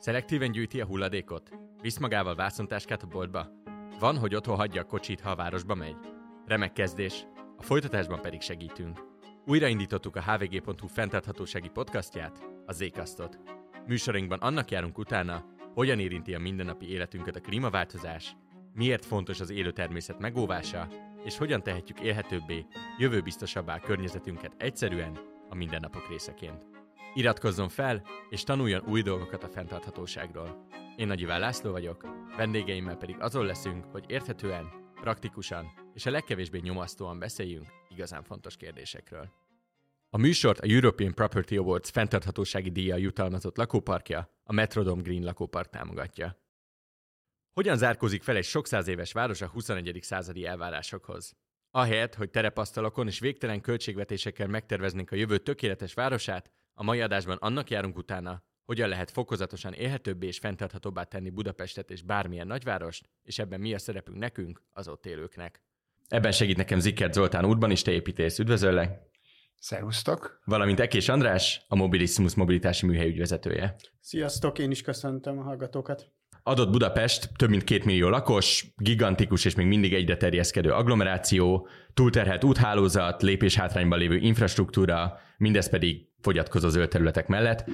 Szelektíven gyűjti a hulladékot? Visz magával vászontáskát a boltba? Van, hogy otthon hagyja a kocsit, ha a városba megy? Remek kezdés, a folytatásban pedig segítünk. Újraindítottuk a hvg.hu fenntarthatósági podcastját, a Zékasztot. Műsorunkban annak járunk utána, hogyan érinti a mindennapi életünket a klímaváltozás, miért fontos az élő természet megóvása, és hogyan tehetjük élhetőbbé, jövőbiztosabbá környezetünket egyszerűen a mindennapok részeként. Iratkozzon fel, és tanuljon új dolgokat a fenntarthatóságról. Én Nagy Iván László vagyok, vendégeimmel pedig azon leszünk, hogy érthetően, praktikusan és a legkevésbé nyomasztóan beszéljünk igazán fontos kérdésekről. A műsort a European Property Awards fenntarthatósági díja jutalmazott lakóparkja, a Metrodome Green lakópark támogatja. Hogyan zárkózik fel egy sok száz éves város a 21. századi elvárásokhoz? Ahelyett, hogy terepasztalokon és végtelen költségvetésekkel megterveznénk a jövő tökéletes városát, a mai adásban annak járunk utána, hogyan lehet fokozatosan élhetőbbé és fenntarthatóbbá tenni Budapestet és bármilyen nagyvárost, és ebben mi a szerepünk nekünk, az ott élőknek. Ebben segít nekem Zikkert Zoltán urbanista építész, üdvözöllek! Szerusztok! Valamint Ekés András, a Mobilissimus mobilitási műhely ügyvezetője. Sziasztok, én is köszöntöm a hallgatókat! Adott Budapest több mint két millió lakos, gigantikus és még mindig egyre terjeszkedő agglomeráció, túlterhelt úthálózat, lépéshátrányban lévő infrastruktúra, mindez pedig fogyatkozó zöld területek mellett.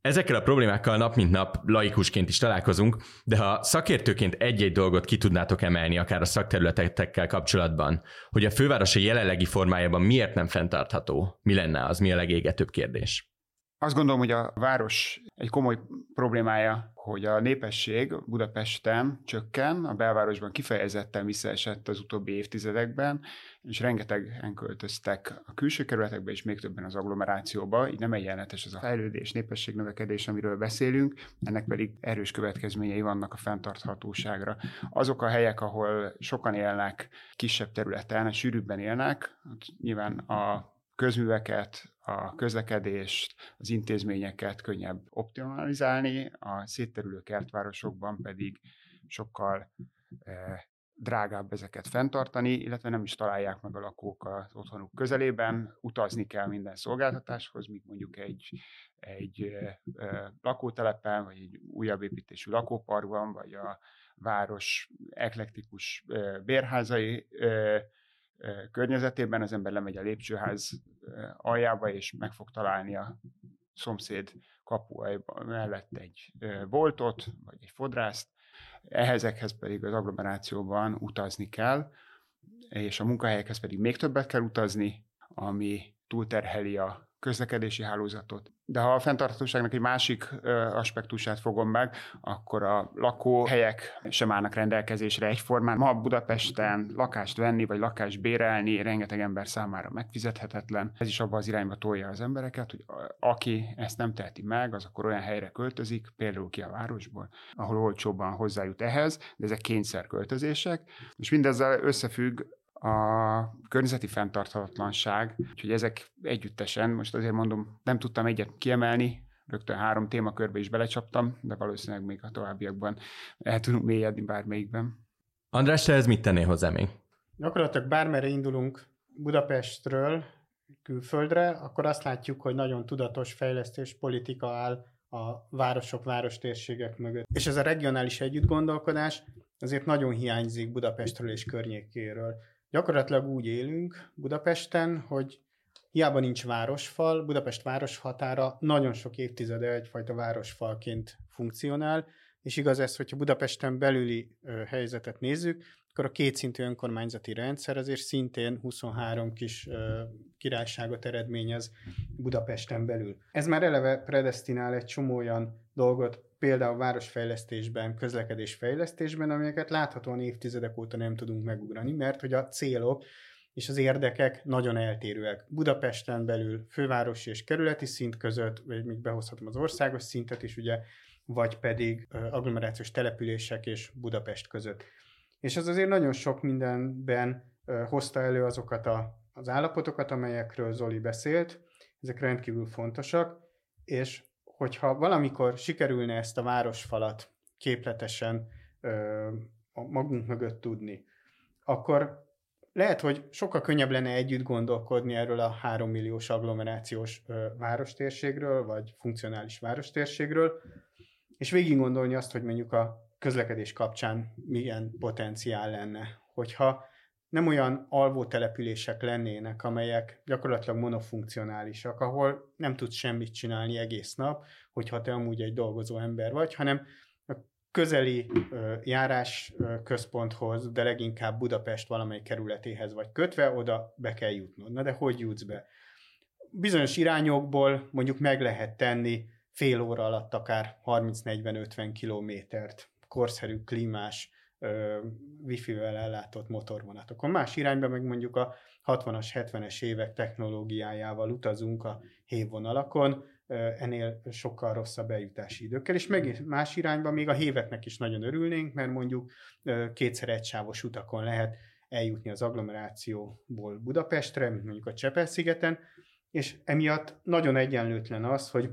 Ezekkel a problémákkal nap mint nap laikusként is találkozunk, de ha szakértőként egy-egy dolgot ki tudnátok emelni, akár a szakterületekkel kapcsolatban, hogy a fővárosa jelenlegi formájában miért nem fenntartható, mi lenne az, mi a legégetőbb kérdés? Azt gondolom, hogy a város egy komoly problémája, hogy a népesség Budapesten csökken, a belvárosban kifejezetten visszaesett az utóbbi évtizedekben, és rengetegen költöztek a külső kerületekbe, és még többen az agglomerációba, így nem egyenletes az a fejlődés, népességnövekedés, amiről beszélünk, ennek pedig erős következményei vannak a fenntarthatóságra. Azok a helyek, ahol sokan élnek, kisebb területen, sűrűbben élnek, nyilván a közműveket, a közlekedést, az intézményeket könnyebb optimalizálni, a szétterülő kertvárosokban pedig sokkal eh, drágább ezeket fenntartani, illetve nem is találják meg a lakók az otthonuk közelében, utazni kell minden szolgáltatáshoz, míg mondjuk egy, egy e, e, lakótelepen, vagy egy újabb építésű lakóparkban, vagy a város eklektikus e, bérházai e, környezetében. Az ember lemegy a lépcsőház aljába, és meg fog találni a szomszéd kapu mellett egy boltot, vagy egy fodrászt, ehhezekhez pedig az agglomerációban utazni kell, és a munkahelyekhez pedig még többet kell utazni, ami túlterheli a közlekedési hálózatot. De ha a fenntarthatóságnak egy másik aspektusát fogom meg, akkor a lakóhelyek sem állnak rendelkezésre egyformán. Ma Budapesten lakást venni vagy lakást bérelni rengeteg ember számára megfizethetetlen. Ez is abban az irányba tolja az embereket, hogy aki ezt nem teheti meg, az akkor olyan helyre költözik, például ki a városból, ahol olcsóbban hozzájut ehhez, de ezek kényszer költözések. És mindezzel összefügg a környezeti fenntarthatatlanság, úgyhogy ezek együttesen, most azért mondom, nem tudtam egyet kiemelni, rögtön három témakörbe is belecsaptam, de valószínűleg még a továbbiakban el tudunk mélyedni bármelyikben. András, te ez mit tennél hozzá még? Gyakorlatilag bármerre indulunk Budapestről külföldre, akkor azt látjuk, hogy nagyon tudatos fejlesztés politika áll a városok, várostérségek mögött. És ez a regionális együttgondolkodás azért nagyon hiányzik Budapestről és környékéről. Gyakorlatilag úgy élünk Budapesten, hogy hiába nincs városfal, Budapest városhatára nagyon sok évtizede egyfajta városfalként funkcionál, és igaz ez, hogyha Budapesten belüli helyzetet nézzük, akkor a kétszintű önkormányzati rendszer azért szintén 23 kis ö, királyságot eredményez Budapesten belül. Ez már eleve predestinál egy csomó olyan dolgot, például városfejlesztésben, közlekedésfejlesztésben, amelyeket láthatóan évtizedek óta nem tudunk megugrani, mert hogy a célok és az érdekek nagyon eltérőek. Budapesten belül fővárosi és kerületi szint között, vagy még behozhatom az országos szintet is, ugye, vagy pedig agglomerációs települések és Budapest között. És ez azért nagyon sok mindenben hozta elő azokat a, az állapotokat, amelyekről Zoli beszélt, ezek rendkívül fontosak, és hogyha valamikor sikerülne ezt a városfalat képletesen ö, magunk mögött tudni, akkor lehet, hogy sokkal könnyebb lenne együtt gondolkodni erről a három milliós agglomerációs ö, várostérségről, vagy funkcionális várostérségről, és végig gondolni azt, hogy mondjuk a közlekedés kapcsán milyen potenciál lenne. Hogyha nem olyan alvó települések lennének, amelyek gyakorlatilag monofunkcionálisak, ahol nem tudsz semmit csinálni egész nap, hogyha te amúgy egy dolgozó ember vagy, hanem a közeli járás központhoz, de leginkább Budapest valamely kerületéhez vagy kötve, oda be kell jutnod. Na de hogy jutsz be? Bizonyos irányokból mondjuk meg lehet tenni fél óra alatt akár 30-40-50 kilométert korszerű, klímás, wifi-vel ellátott motorvonatokon. Más irányba meg mondjuk a 60-as, 70-es évek technológiájával utazunk a hévvonalakon, ennél sokkal rosszabb eljutási időkkel, és meg más irányba még a héveknek is nagyon örülnénk, mert mondjuk kétszer egysávos utakon lehet eljutni az agglomerációból Budapestre, mint mondjuk a Csepel-szigeten, és emiatt nagyon egyenlőtlen az, hogy,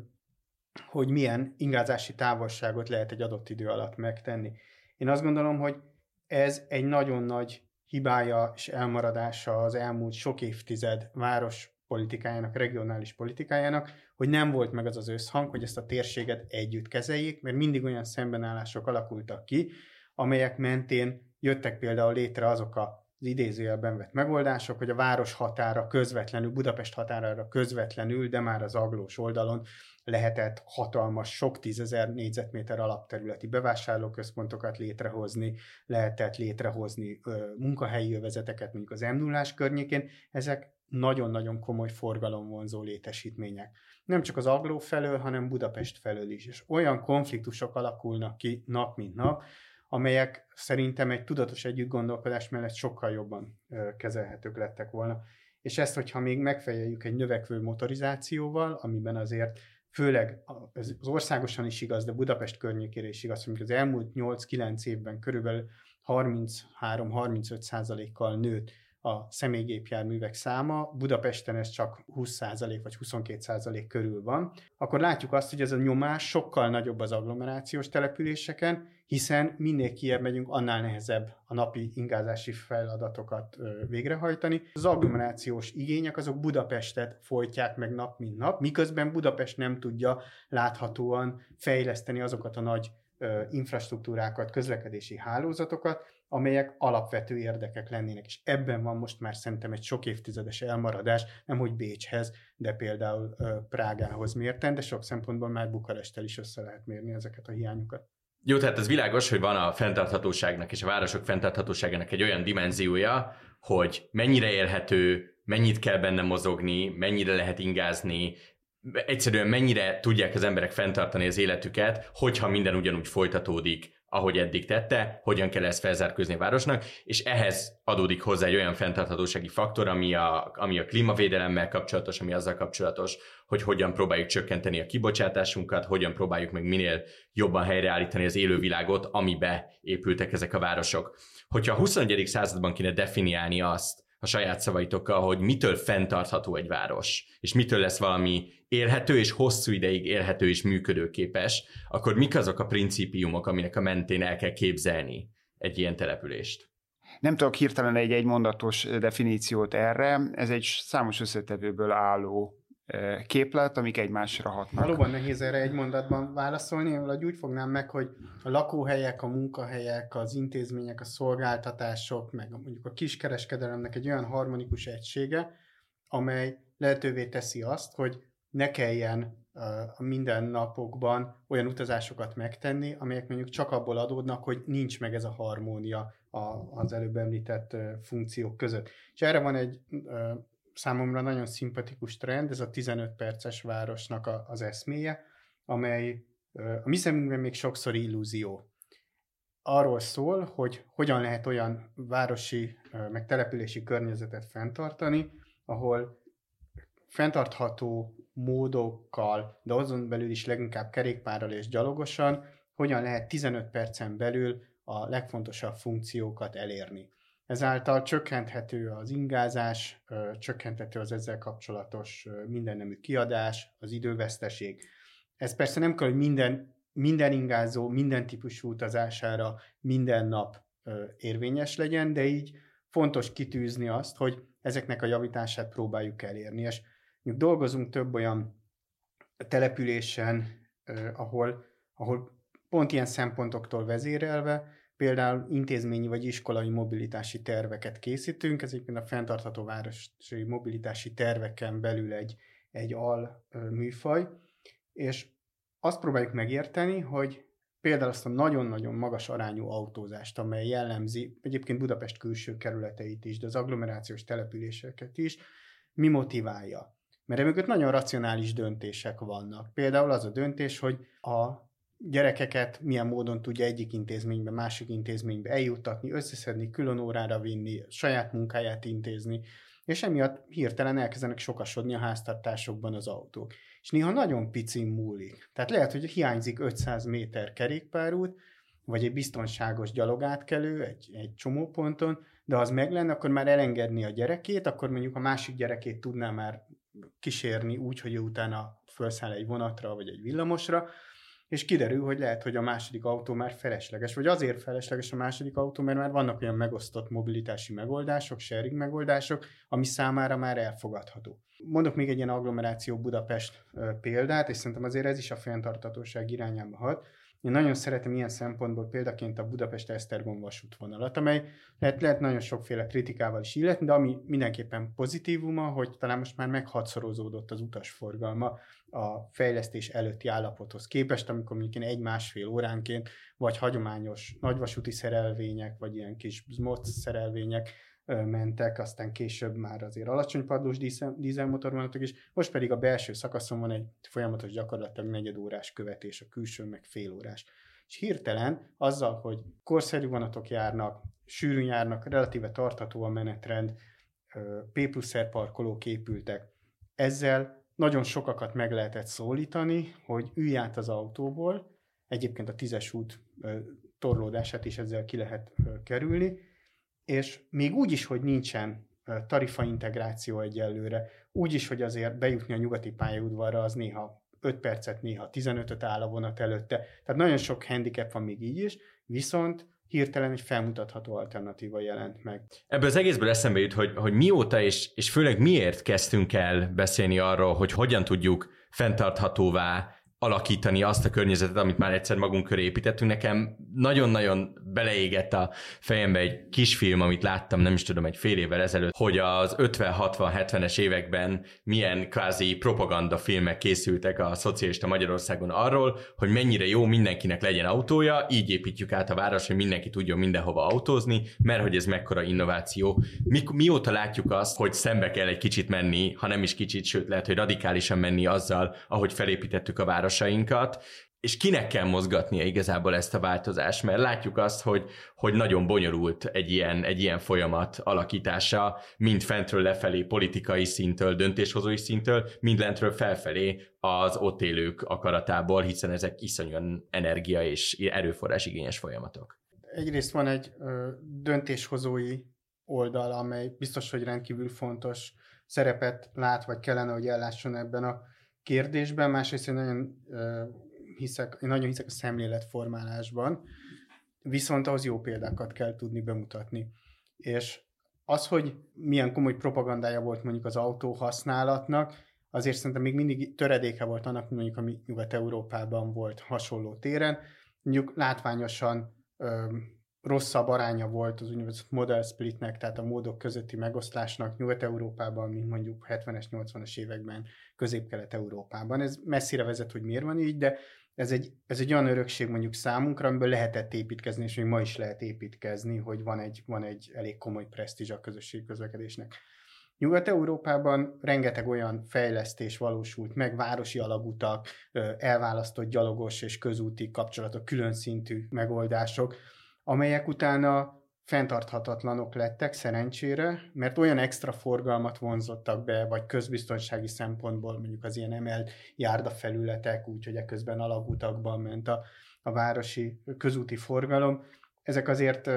hogy milyen ingázási távolságot lehet egy adott idő alatt megtenni. Én azt gondolom, hogy ez egy nagyon nagy hibája és elmaradása az elmúlt sok évtized város politikájának, regionális politikájának, hogy nem volt meg az az összhang, hogy ezt a térséget együtt kezeljék, mert mindig olyan szembenállások alakultak ki, amelyek mentén jöttek például létre azok a az idézőjelben vett megoldások, hogy a város határa közvetlenül, Budapest határára közvetlenül, de már az aglós oldalon lehetett hatalmas, sok tízezer négyzetméter alapterületi bevásárlóközpontokat létrehozni, lehetett létrehozni ö, munkahelyi jövezeteket, mondjuk az m 0 környékén, ezek nagyon-nagyon komoly forgalomvonzó létesítmények. Nem csak az Agló felől, hanem Budapest felől is. És olyan konfliktusok alakulnak ki nap mint nap, amelyek szerintem egy tudatos együttgondolkodás mellett sokkal jobban kezelhetők lettek volna. És ezt, hogyha még megfejeljük egy növekvő motorizációval, amiben azért főleg az országosan is igaz, de Budapest környékére is igaz, hogy az elmúlt 8-9 évben körülbelül 33-35 százalékkal nőtt a személygépjárművek száma, Budapesten ez csak 20% vagy 22% körül van, akkor látjuk azt, hogy ez a nyomás sokkal nagyobb az agglomerációs településeken, hiszen minél kiebb megyünk, annál nehezebb a napi ingázási feladatokat végrehajtani. Az agglomerációs igények azok Budapestet folytják meg nap mint nap, miközben Budapest nem tudja láthatóan fejleszteni azokat a nagy infrastruktúrákat, közlekedési hálózatokat, amelyek alapvető érdekek lennének, és ebben van most már szerintem egy sok évtizedes elmaradás, nem hogy Bécshez, de például Prágához mérten, de sok szempontból már Bukaresttel is össze lehet mérni ezeket a hiányokat. Jó, tehát ez világos, hogy van a fenntarthatóságnak és a városok fenntarthatóságának egy olyan dimenziója, hogy mennyire élhető, mennyit kell benne mozogni, mennyire lehet ingázni, egyszerűen mennyire tudják az emberek fenntartani az életüket, hogyha minden ugyanúgy folytatódik, ahogy eddig tette, hogyan kell ezt felzárkózni a városnak, és ehhez adódik hozzá egy olyan fenntarthatósági faktor, ami a, ami a klímavédelemmel kapcsolatos, ami azzal kapcsolatos, hogy hogyan próbáljuk csökkenteni a kibocsátásunkat, hogyan próbáljuk meg minél jobban helyreállítani az élővilágot, amibe épültek ezek a városok. Hogyha a 21. században kéne definiálni azt, a saját szavaitokkal, hogy mitől fenntartható egy város, és mitől lesz valami élhető és hosszú ideig élhető és működőképes, akkor mik azok a principiumok, aminek a mentén el kell képzelni egy ilyen települést? Nem tudok hirtelen egy egymondatos definíciót erre, ez egy számos összetevőből álló képlet, amik egymásra hatnak. Valóban nehéz erre egy mondatban válaszolni, vagy úgy fognám meg, hogy a lakóhelyek, a munkahelyek, az intézmények, a szolgáltatások, meg mondjuk a kiskereskedelemnek egy olyan harmonikus egysége, amely lehetővé teszi azt, hogy ne kelljen a mindennapokban olyan utazásokat megtenni, amelyek mondjuk csak abból adódnak, hogy nincs meg ez a harmónia az előbb említett funkciók között. És erre van egy számomra nagyon szimpatikus trend, ez a 15 perces városnak a, az eszméje, amely a mi szemünkben még sokszor illúzió. Arról szól, hogy hogyan lehet olyan városi, meg települési környezetet fenntartani, ahol fenntartható módokkal, de azon belül is leginkább kerékpárral és gyalogosan, hogyan lehet 15 percen belül a legfontosabb funkciókat elérni. Ezáltal csökkenthető az ingázás, csökkenthető az ezzel kapcsolatos mindennemű kiadás, az időveszteség. Ez persze nem kell, hogy minden, minden ingázó, minden típusú utazására minden nap érvényes legyen, de így fontos kitűzni azt, hogy ezeknek a javítását próbáljuk elérni. És dolgozunk több olyan településen, ahol, ahol pont ilyen szempontoktól vezérelve, például intézményi vagy iskolai mobilitási terveket készítünk, ez egyébként a fenntartható városi mobilitási terveken belül egy, egy al műfaj, és azt próbáljuk megérteni, hogy például azt a nagyon-nagyon magas arányú autózást, amely jellemzi egyébként Budapest külső kerületeit is, de az agglomerációs településeket is, mi motiválja. Mert emögött nagyon racionális döntések vannak. Például az a döntés, hogy a gyerekeket milyen módon tudja egyik intézménybe, másik intézménybe eljuttatni, összeszedni, külön órára vinni, saját munkáját intézni, és emiatt hirtelen elkezdenek sokasodni a háztartásokban az autók. És néha nagyon picin múlik. Tehát lehet, hogy hiányzik 500 méter kerékpárút, vagy egy biztonságos gyalogátkelő egy, egy csomó ponton, de az meg lenne, akkor már elengedni a gyerekét, akkor mondjuk a másik gyerekét tudná már kísérni úgy, hogy ő utána felszáll egy vonatra vagy egy villamosra, és kiderül, hogy lehet, hogy a második autó már felesleges, vagy azért felesleges a második autó, mert már vannak olyan megosztott mobilitási megoldások, sharing megoldások, ami számára már elfogadható. Mondok még egy ilyen agglomeráció Budapest példát, és szerintem azért ez is a fenntartatóság irányába hat. Én nagyon szeretem ilyen szempontból példaként a Budapest-Esztergom vasútvonalat, amely lehet, lehet nagyon sokféle kritikával is illetni, de ami mindenképpen pozitívuma, hogy talán most már meghatszorozódott az utasforgalma a fejlesztés előtti állapothoz képest, amikor mondjuk egy-másfél óránként, vagy hagyományos nagyvasúti szerelvények, vagy ilyen kis zmoc szerelvények mentek, aztán később már azért alacsony padlós dízelmotorvonatok is, most pedig a belső szakaszon van egy folyamatos gyakorlatilag negyedórás követés, a külső meg fél órás. És hirtelen azzal, hogy korszerű vonatok járnak, sűrűn járnak, relatíve tartható a menetrend, P plusz parkolók épültek, ezzel nagyon sokakat meg lehetett szólítani, hogy ülj át az autóból, egyébként a tízes út torlódását is ezzel ki lehet kerülni, és még úgy is, hogy nincsen tarifa integráció egyelőre, úgy is, hogy azért bejutni a nyugati pályaudvarra az néha 5 percet, néha 15-öt áll a vonat előtte. Tehát nagyon sok handicap van még így is, viszont hirtelen egy felmutatható alternatíva jelent meg. Ebből az egészből eszembe jut, hogy, hogy mióta és, és főleg miért kezdtünk el beszélni arról, hogy hogyan tudjuk fenntarthatóvá alakítani azt a környezetet, amit már egyszer magunk köré építettünk. Nekem nagyon-nagyon beleégett a fejembe egy kisfilm, amit láttam, nem is tudom, egy fél évvel ezelőtt, hogy az 50-60-70-es években milyen kvázi propaganda filmek készültek a szocialista Magyarországon arról, hogy mennyire jó mindenkinek legyen autója, így építjük át a város, hogy mindenki tudjon mindenhova autózni, mert hogy ez mekkora innováció. Mi, mióta látjuk azt, hogy szembe kell egy kicsit menni, ha nem is kicsit, sőt lehet, hogy radikálisan menni azzal, ahogy felépítettük a város városainkat, és kinek kell mozgatnia igazából ezt a változást, mert látjuk azt, hogy, hogy nagyon bonyolult egy ilyen, egy ilyen folyamat alakítása, mind fentről lefelé politikai szintől, döntéshozói szintől, mind lentről felfelé az ott élők akaratából, hiszen ezek iszonyúan energia és erőforrás igényes folyamatok. Egyrészt van egy ö, döntéshozói oldal, amely biztos, hogy rendkívül fontos szerepet lát, vagy kellene, hogy ellásson ebben a kérdésben, másrészt én nagyon, hiszek, én nagyon hiszek a szemléletformálásban, viszont ahhoz jó példákat kell tudni bemutatni. És az, hogy milyen komoly propagandája volt mondjuk az autó használatnak, azért szerintem még mindig töredéke volt annak, mondjuk ami Nyugat-Európában volt hasonló téren. Mondjuk látványosan rosszabb aránya volt az úgynevezett model splitnek, tehát a módok közötti megoszlásnak Nyugat-Európában, mint mondjuk 70-es, 80-as években Közép-Kelet-Európában. Ez messzire vezet, hogy miért van így, de ez egy, ez egy olyan örökség mondjuk számunkra, amiből lehetett építkezni, és még ma is lehet építkezni, hogy van egy, van egy elég komoly presztízs a közösségi közlekedésnek. Nyugat-Európában rengeteg olyan fejlesztés valósult meg, városi alagutak, elválasztott gyalogos és közúti kapcsolatok, külön szintű megoldások, amelyek utána fenntarthatatlanok lettek szerencsére, mert olyan extra forgalmat vonzottak be, vagy közbiztonsági szempontból mondjuk az ilyen emelt járdafelületek, úgyhogy eközben alagutakban ment a, a városi közúti forgalom, ezek azért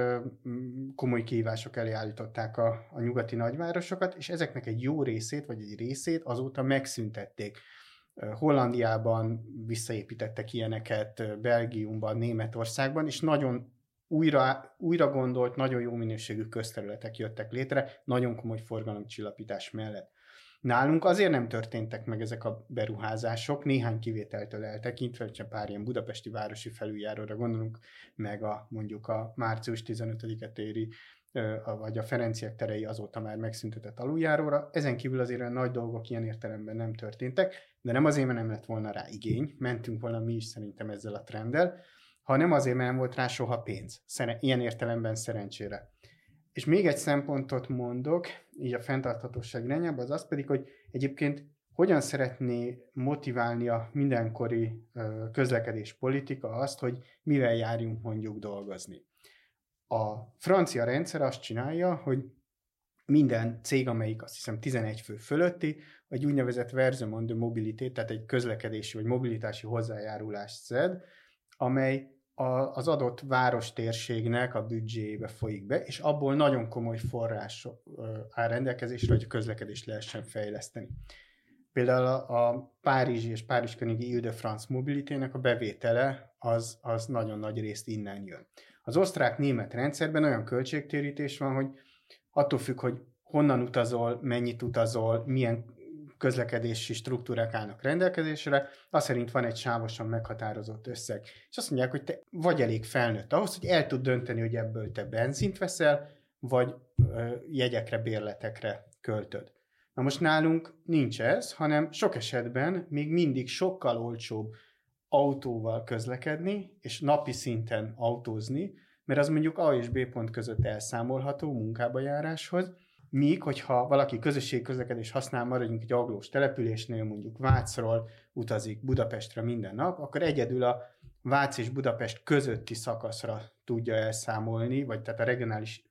komoly kihívások elé állították a, a nyugati nagyvárosokat, és ezeknek egy jó részét, vagy egy részét azóta megszüntették. Hollandiában visszaépítettek ilyeneket, Belgiumban, Németországban, és nagyon újra, újra gondolt, nagyon jó minőségű közterületek jöttek létre, nagyon komoly forgalomcsillapítás mellett. Nálunk azért nem történtek meg ezek a beruházások, néhány kivételtől eltekintve, csak pár ilyen budapesti városi felüljáróra gondolunk, meg a mondjuk a március 15-e téri vagy a Ferenciek terei azóta már megszüntetett aluljáróra. Ezen kívül azért a nagy dolgok ilyen értelemben nem történtek, de nem azért, mert nem lett volna rá igény, mentünk volna mi is szerintem ezzel a trenddel, hanem azért, mert nem volt rá soha pénz. Ilyen értelemben szerencsére. És még egy szempontot mondok, így a fenntarthatóság irányába, az az pedig, hogy egyébként hogyan szeretné motiválni a mindenkori közlekedés politika azt, hogy mivel járjunk mondjuk dolgozni. A francia rendszer azt csinálja, hogy minden cég, amelyik azt hiszem 11 fő fölötti, egy úgynevezett versement de mobilité, tehát egy közlekedési vagy mobilitási hozzájárulást szed, amely a, az adott várostérségnek a büdzséjébe folyik be, és abból nagyon komoly forrás áll rendelkezésre, hogy a közlekedést lehessen fejleszteni. Például a, a Párizsi és Párizs környéki Ile-de-France mobilitének a bevétele az, az nagyon nagy részt innen jön. Az osztrák-német rendszerben olyan költségtérítés van, hogy attól függ, hogy honnan utazol, mennyit utazol, milyen közlekedési struktúrák állnak rendelkezésre, az szerint van egy sávosan meghatározott összeg. És azt mondják, hogy te vagy elég felnőtt ahhoz, hogy el tud dönteni, hogy ebből te benzint veszel, vagy ö, jegyekre, bérletekre költöd. Na most nálunk nincs ez, hanem sok esetben még mindig sokkal olcsóbb autóval közlekedni, és napi szinten autózni, mert az mondjuk A és B pont között elszámolható munkába járáshoz, míg, hogyha valaki közösségi közlekedés használ, maradjunk egy aglós településnél, mondjuk Vácról utazik Budapestre minden nap, akkor egyedül a Vác és Budapest közötti szakaszra tudja elszámolni, vagy tehát a regionális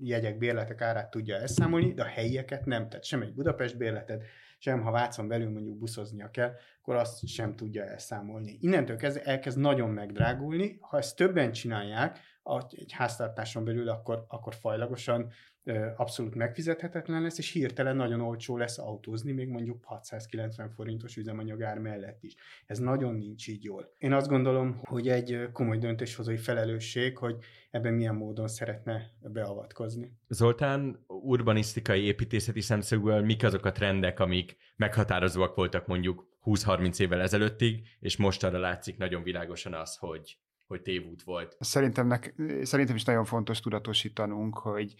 jegyek, bérletek árát tudja elszámolni, de a helyieket nem, tehát sem egy Budapest bérletet, sem ha Vácon belül mondjuk buszoznia kell, akkor azt sem tudja elszámolni. Innentől kezdve elkezd nagyon megdrágulni, ha ezt többen csinálják, egy háztartáson belül, akkor, akkor fajlagosan abszolút megfizethetetlen lesz, és hirtelen nagyon olcsó lesz autózni, még mondjuk 690 forintos üzemanyagár mellett is. Ez nagyon nincs így jól. Én azt gondolom, hogy egy komoly döntéshozói felelősség, hogy ebben milyen módon szeretne beavatkozni. Zoltán, urbanisztikai építészeti szemszögből mik azok a trendek, amik meghatározóak voltak mondjuk 20-30 évvel ezelőttig, és most arra látszik nagyon világosan az, hogy hogy tévút volt. Szerintem, nek, szerintem is nagyon fontos tudatosítanunk, hogy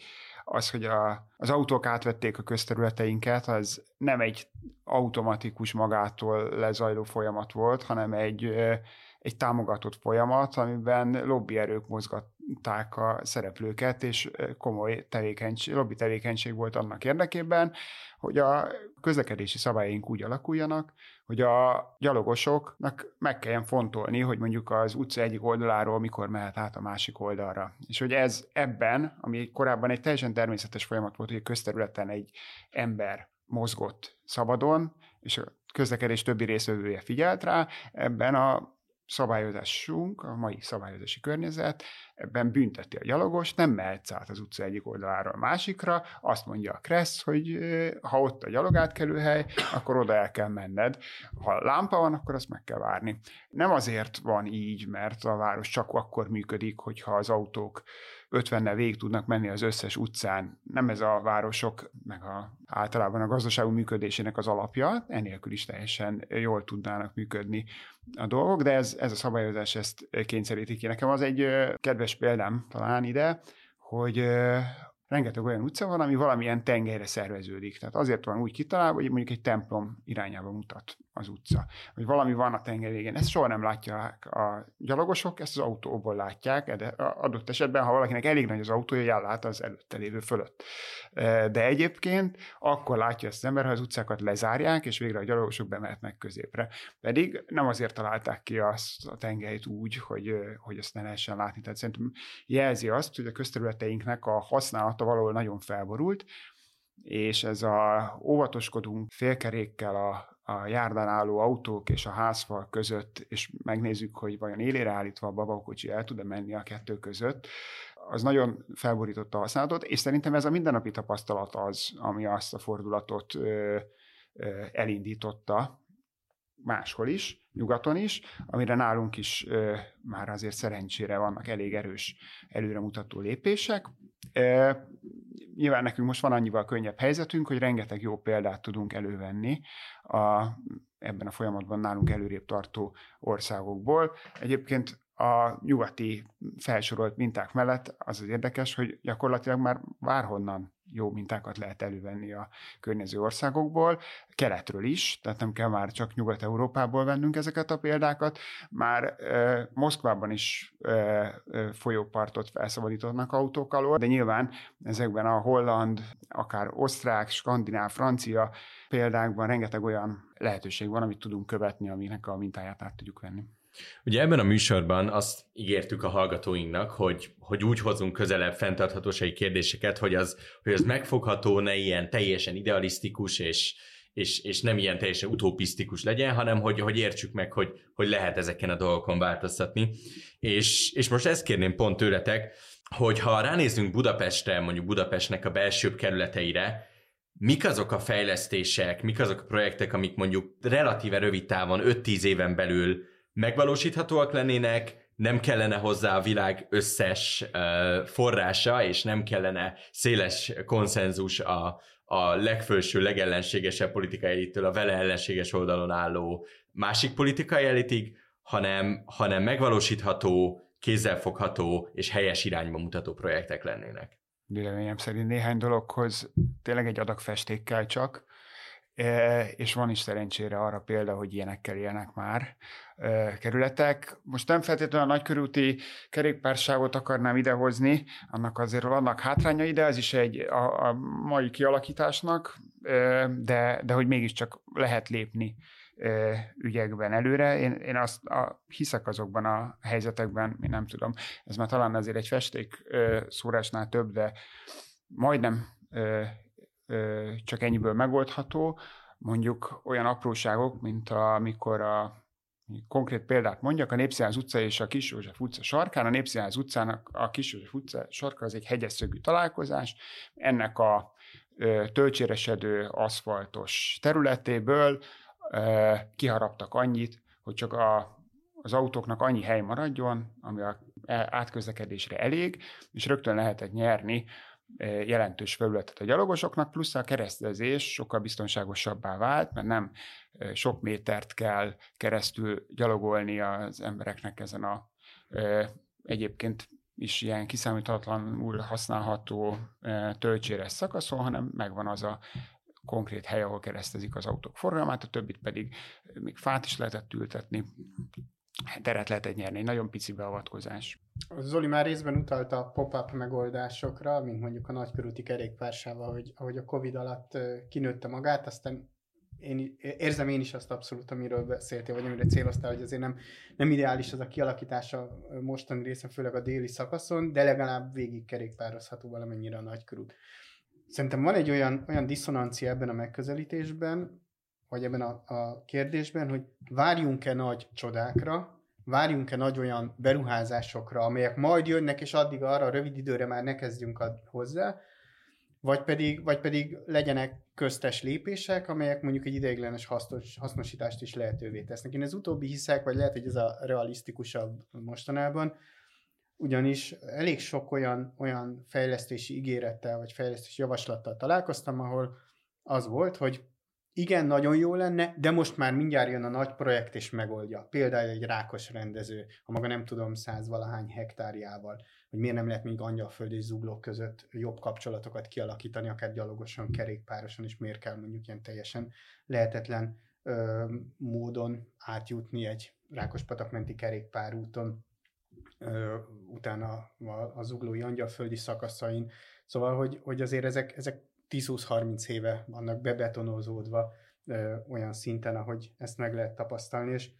az, hogy a, az autók átvették a közterületeinket, az nem egy automatikus magától lezajló folyamat volt, hanem egy, egy támogatott folyamat, amiben lobbyerők mozgatták a szereplőket, és komoly tevékenység, lobby tevékenység volt annak érdekében, hogy a közlekedési szabályaink úgy alakuljanak, hogy a gyalogosoknak meg kelljen fontolni, hogy mondjuk az utca egyik oldaláról mikor mehet át a másik oldalra. És hogy ez ebben, ami korábban egy teljesen természetes folyamat volt, hogy a közterületen egy ember mozgott szabadon, és a közlekedés többi részvevője figyelt rá, ebben a szabályozásunk, a mai szabályozási környezet ebben bünteti a gyalogos, nem mehetsz át az utca egyik oldaláról a másikra, azt mondja a Kressz, hogy ha ott a gyalogátkelőhely, akkor oda el kell menned. Ha lámpa van, akkor azt meg kell várni. Nem azért van így, mert a város csak akkor működik, hogyha az autók 50-nel végig tudnak menni az összes utcán. Nem ez a városok, meg a, általában a gazdaságú működésének az alapja, enélkül is teljesen jól tudnának működni a dolgok, de ez, ez a szabályozás ezt kényszeríti ki. Nekem az egy kedves példám talán ide, hogy rengeteg olyan utca van, ami valamilyen tengelyre szerveződik. Tehát azért van úgy kitalálva, hogy mondjuk egy templom irányába mutat az utca. Hogy valami van a tenger végén. Ezt soha nem látják a gyalogosok, ezt az autóból látják, de adott esetben, ha valakinek elég nagy az autója, ellát az előtte lévő fölött. De egyébként akkor látja ezt az ember, ha az utcákat lezárják, és végre a gyalogosok bemehetnek középre. Pedig nem azért találták ki azt a tengelyt úgy, hogy, hogy ezt ne lehessen látni. Tehát szerintem jelzi azt, hogy a közterületeinknek a használata valahol nagyon felborult, és ez a óvatoskodunk félkerékkel a a járdán álló autók és a házfal között, és megnézzük, hogy vajon élére állítva a babakocsi el tud-e menni a kettő között, az nagyon felborította a használatot, és szerintem ez a mindennapi tapasztalat az, ami azt a fordulatot ö, ö, elindította máshol is, nyugaton is, amire nálunk is ö, már azért szerencsére vannak elég erős előremutató lépések. Nyilván nekünk most van annyival könnyebb helyzetünk, hogy rengeteg jó példát tudunk elővenni a, ebben a folyamatban nálunk előrébb tartó országokból. Egyébként a nyugati felsorolt minták mellett az az érdekes, hogy gyakorlatilag már várhonnan jó mintákat lehet elővenni a környező országokból, keletről is, tehát nem kell már csak Nyugat-Európából vennünk ezeket a példákat, már e, Moszkvában is e, e, folyópartot felszabadítanak autók alól, de nyilván ezekben a holland, akár osztrák, skandináv, francia példákban rengeteg olyan lehetőség van, amit tudunk követni, aminek a mintáját át tudjuk venni. Ugye ebben a műsorban azt ígértük a hallgatóinknak, hogy, hogy úgy hozunk közelebb fenntarthatósági kérdéseket, hogy az, hogy az megfogható, ne ilyen teljesen idealisztikus és, és, és nem ilyen teljesen utopisztikus legyen, hanem hogy, hogy értsük meg, hogy, hogy lehet ezeken a dolgokon változtatni. És, és most ezt kérném pont tőletek, hogy ha ránézzünk Budapestre, mondjuk Budapestnek a belsőbb kerületeire, mik azok a fejlesztések, mik azok a projektek, amik mondjuk relatíve rövid távon, 5-10 éven belül megvalósíthatóak lennének, nem kellene hozzá a világ összes forrása, és nem kellene széles konszenzus a, a legfőső, legellenségesebb politikai a vele ellenséges oldalon álló másik politikai elitig, hanem, hanem megvalósítható, kézzelfogható és helyes irányba mutató projektek lennének. Véleményem szerint néhány dologhoz tényleg egy adag festék kell csak, és van is szerencsére arra példa, hogy ilyenekkel élnek már kerületek. Most nem feltétlenül a nagykörúti kerékpárságot akarnám idehozni, annak azért vannak hátrányai, de ez is egy a, a mai kialakításnak, de, de hogy mégiscsak lehet lépni ügyekben előre. Én, én azt a, hiszek azokban a helyzetekben, én nem tudom, ez már talán azért egy festék szórásnál több, de majdnem csak ennyiből megoldható, mondjuk olyan apróságok, mint amikor a konkrét példát mondjak, a Népszínház utca és a Kis József utca sarkán. A Népszínház utcának a Kis József utca sarka az egy hegyesszögű találkozás. Ennek a töltséresedő aszfaltos területéből kiharaptak annyit, hogy csak a, az autóknak annyi hely maradjon, ami a átközlekedésre elég, és rögtön lehetett nyerni jelentős felületet a gyalogosoknak, plusz a keresztezés sokkal biztonságosabbá vált, mert nem sok métert kell keresztül gyalogolni az embereknek ezen a egyébként is ilyen kiszámíthatatlanul használható töltséres szakaszon, hanem megvan az a konkrét hely, ahol keresztezik az autók forgalmát, a többit pedig még fát is lehetett ültetni, teret lehetett nyerni, egy nagyon pici beavatkozás. Zoli már részben utalta a pop-up megoldásokra, mint mondjuk a nagykörúti kerékpársával, hogy ahogy a Covid alatt kinőtte magát, aztán én érzem én is azt abszolút, amiről beszéltél, vagy amire céloztál, hogy azért nem, nem ideális az a kialakítása mostani részen, főleg a déli szakaszon, de legalább végig kerékpározható valamennyire a nagykörút. Szerintem van egy olyan, olyan diszonancia ebben a megközelítésben, vagy ebben a, a kérdésben, hogy várjunk-e nagy csodákra, várjunk-e nagy olyan beruházásokra, amelyek majd jönnek, és addig arra a rövid időre már ne kezdjünk hozzá, vagy pedig, vagy pedig legyenek köztes lépések, amelyek mondjuk egy ideiglenes hasznos, hasznosítást is lehetővé tesznek. Én ez utóbbi hiszek, vagy lehet, hogy ez a realisztikusabb mostanában, ugyanis elég sok olyan, olyan fejlesztési ígérettel, vagy fejlesztési javaslattal találkoztam, ahol az volt, hogy igen, nagyon jó lenne, de most már mindjárt jön a nagy projekt és megoldja. Például egy rákos rendező, a maga nem tudom százvalahány hektárjával, hogy miért nem lehet még angyalföld és zuglók között jobb kapcsolatokat kialakítani, akár gyalogosan, kerékpárosan, és miért kell mondjuk ilyen teljesen lehetetlen ö, módon átjutni egy Rákospatakmenti kerékpárúton, ö, utána a, a zuglói angyalföldi szakaszain. Szóval, hogy, hogy azért ezek, ezek 10-20-30 éve vannak bebetonozódva ö, olyan szinten, ahogy ezt meg lehet tapasztalni, és,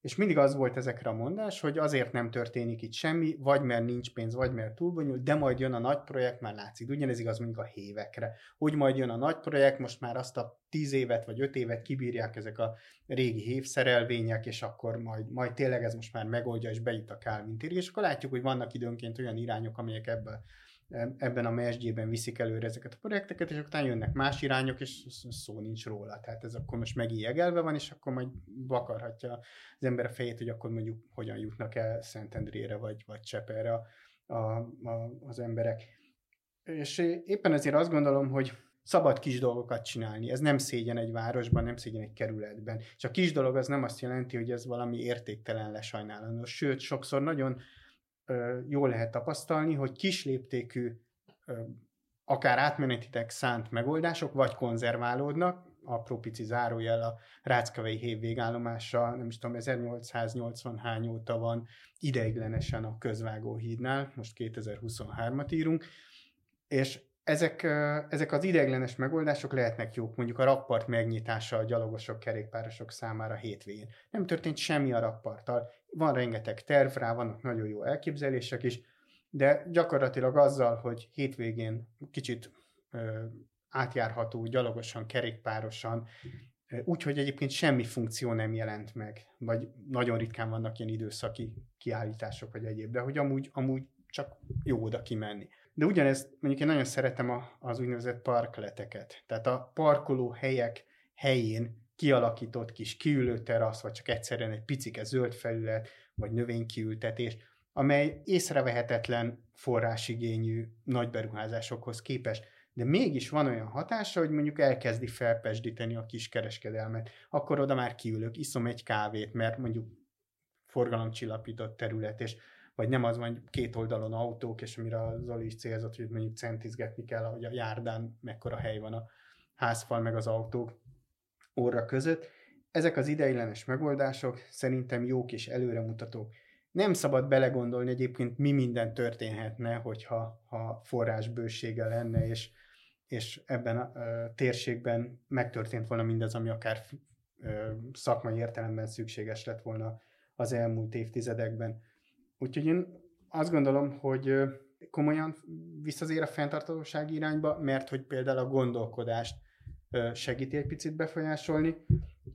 és mindig az volt ezekre a mondás, hogy azért nem történik itt semmi, vagy mert nincs pénz, vagy mert túl bonyolult, de majd jön a nagy projekt, már látszik. Ugyanez igaz mondjuk a hévekre. Hogy majd jön a nagy projekt, most már azt a 10 évet vagy 5 évet kibírják ezek a régi hévszerelvények, és akkor majd, majd tényleg ez most már megoldja, és bejut a Calvin és akkor látjuk, hogy vannak időnként olyan irányok, amelyek ebben ebben a mesdjében viszik előre ezeket a projekteket, és akkor jönnek más irányok, és szó nincs róla. Tehát ez akkor most megélgelve van, és akkor majd vakarhatja az ember a fejét, hogy akkor mondjuk hogyan jutnak el Szentendrére, vagy, vagy Cseperre a, a, a, az emberek. És éppen ezért azt gondolom, hogy szabad kis dolgokat csinálni. Ez nem szégyen egy városban, nem szégyen egy kerületben. És a kis dolog az nem azt jelenti, hogy ez valami értéktelen lesajnálandó. Sőt, sokszor nagyon jól lehet tapasztalni, hogy kis léptékű, ö, akár átmenetitek szánt megoldások vagy konzerválódnak, apró pici zárójel a Ráckavei hév végállomása, nem is tudom, 1880 hány óta van ideiglenesen a közvágóhídnál, most 2023-at írunk, és ezek, ezek az ideiglenes megoldások lehetnek jók, mondjuk a rakpart megnyitása a gyalogosok, kerékpárosok számára hétvégén. Nem történt semmi a rakparttal, van rengeteg terv rá, vannak nagyon jó elképzelések is, de gyakorlatilag azzal, hogy hétvégén kicsit ö, átjárható gyalogosan, kerékpárosan, úgyhogy egyébként semmi funkció nem jelent meg, vagy nagyon ritkán vannak ilyen időszaki kiállítások, vagy egyéb, de hogy amúgy, amúgy csak jó oda kimenni. De ugyanezt mondjuk én nagyon szeretem a, az úgynevezett parkleteket. Tehát a parkoló helyek helyén kialakított kis kiülő terasz, vagy csak egyszerűen egy picike zöld felület, vagy növénykiültetés, amely észrevehetetlen forrásigényű nagy beruházásokhoz képest, de mégis van olyan hatása, hogy mondjuk elkezdi felpesdíteni a kiskereskedelmet. Akkor oda már kiülök, iszom egy kávét, mert mondjuk forgalomcsillapított terület, és vagy nem az, hogy két oldalon autók, és amire az Zoli is célzott, hogy mondjuk centizgetni kell, hogy a járdán mekkora hely van a házfal meg az autók óra között. Ezek az ideiglenes megoldások szerintem jók és előremutatók. Nem szabad belegondolni egyébként, mi minden történhetne, hogyha ha forrásbősége lenne, és, és ebben a ö, térségben megtörtént volna mindez, ami akár ö, szakmai értelemben szükséges lett volna az elmúlt évtizedekben. Úgyhogy én azt gondolom, hogy komolyan visszazér a fenntartatóság irányba, mert hogy például a gondolkodást segíti egy picit befolyásolni,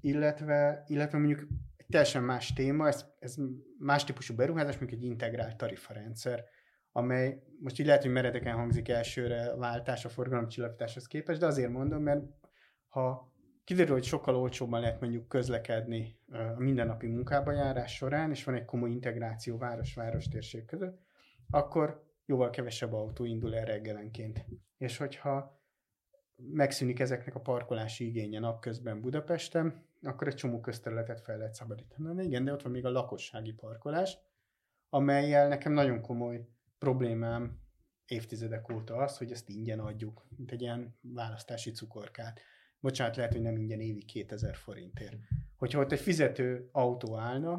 illetve, illetve mondjuk egy teljesen más téma, ez, ez más típusú beruházás, mondjuk egy integrált tarifarendszer, amely most így lehet, hogy meredeken hangzik elsőre váltás a forgalomcsillapításhoz képest, de azért mondom, mert ha kiderül, hogy sokkal olcsóbban lehet mondjuk közlekedni a mindennapi munkába járás során, és van egy komoly integráció város-város térség között, akkor jóval kevesebb autó indul el reggelenként. És hogyha megszűnik ezeknek a parkolási igénye napközben Budapesten, akkor egy csomó közterületet fel lehet szabadítani. Na igen, de ott van még a lakossági parkolás, amelyel nekem nagyon komoly problémám évtizedek óta az, hogy ezt ingyen adjuk, mint egy ilyen választási cukorkát bocsánat, lehet, hogy nem ingyen évi 2000 forintért. Hogyha ott egy fizető autó állna,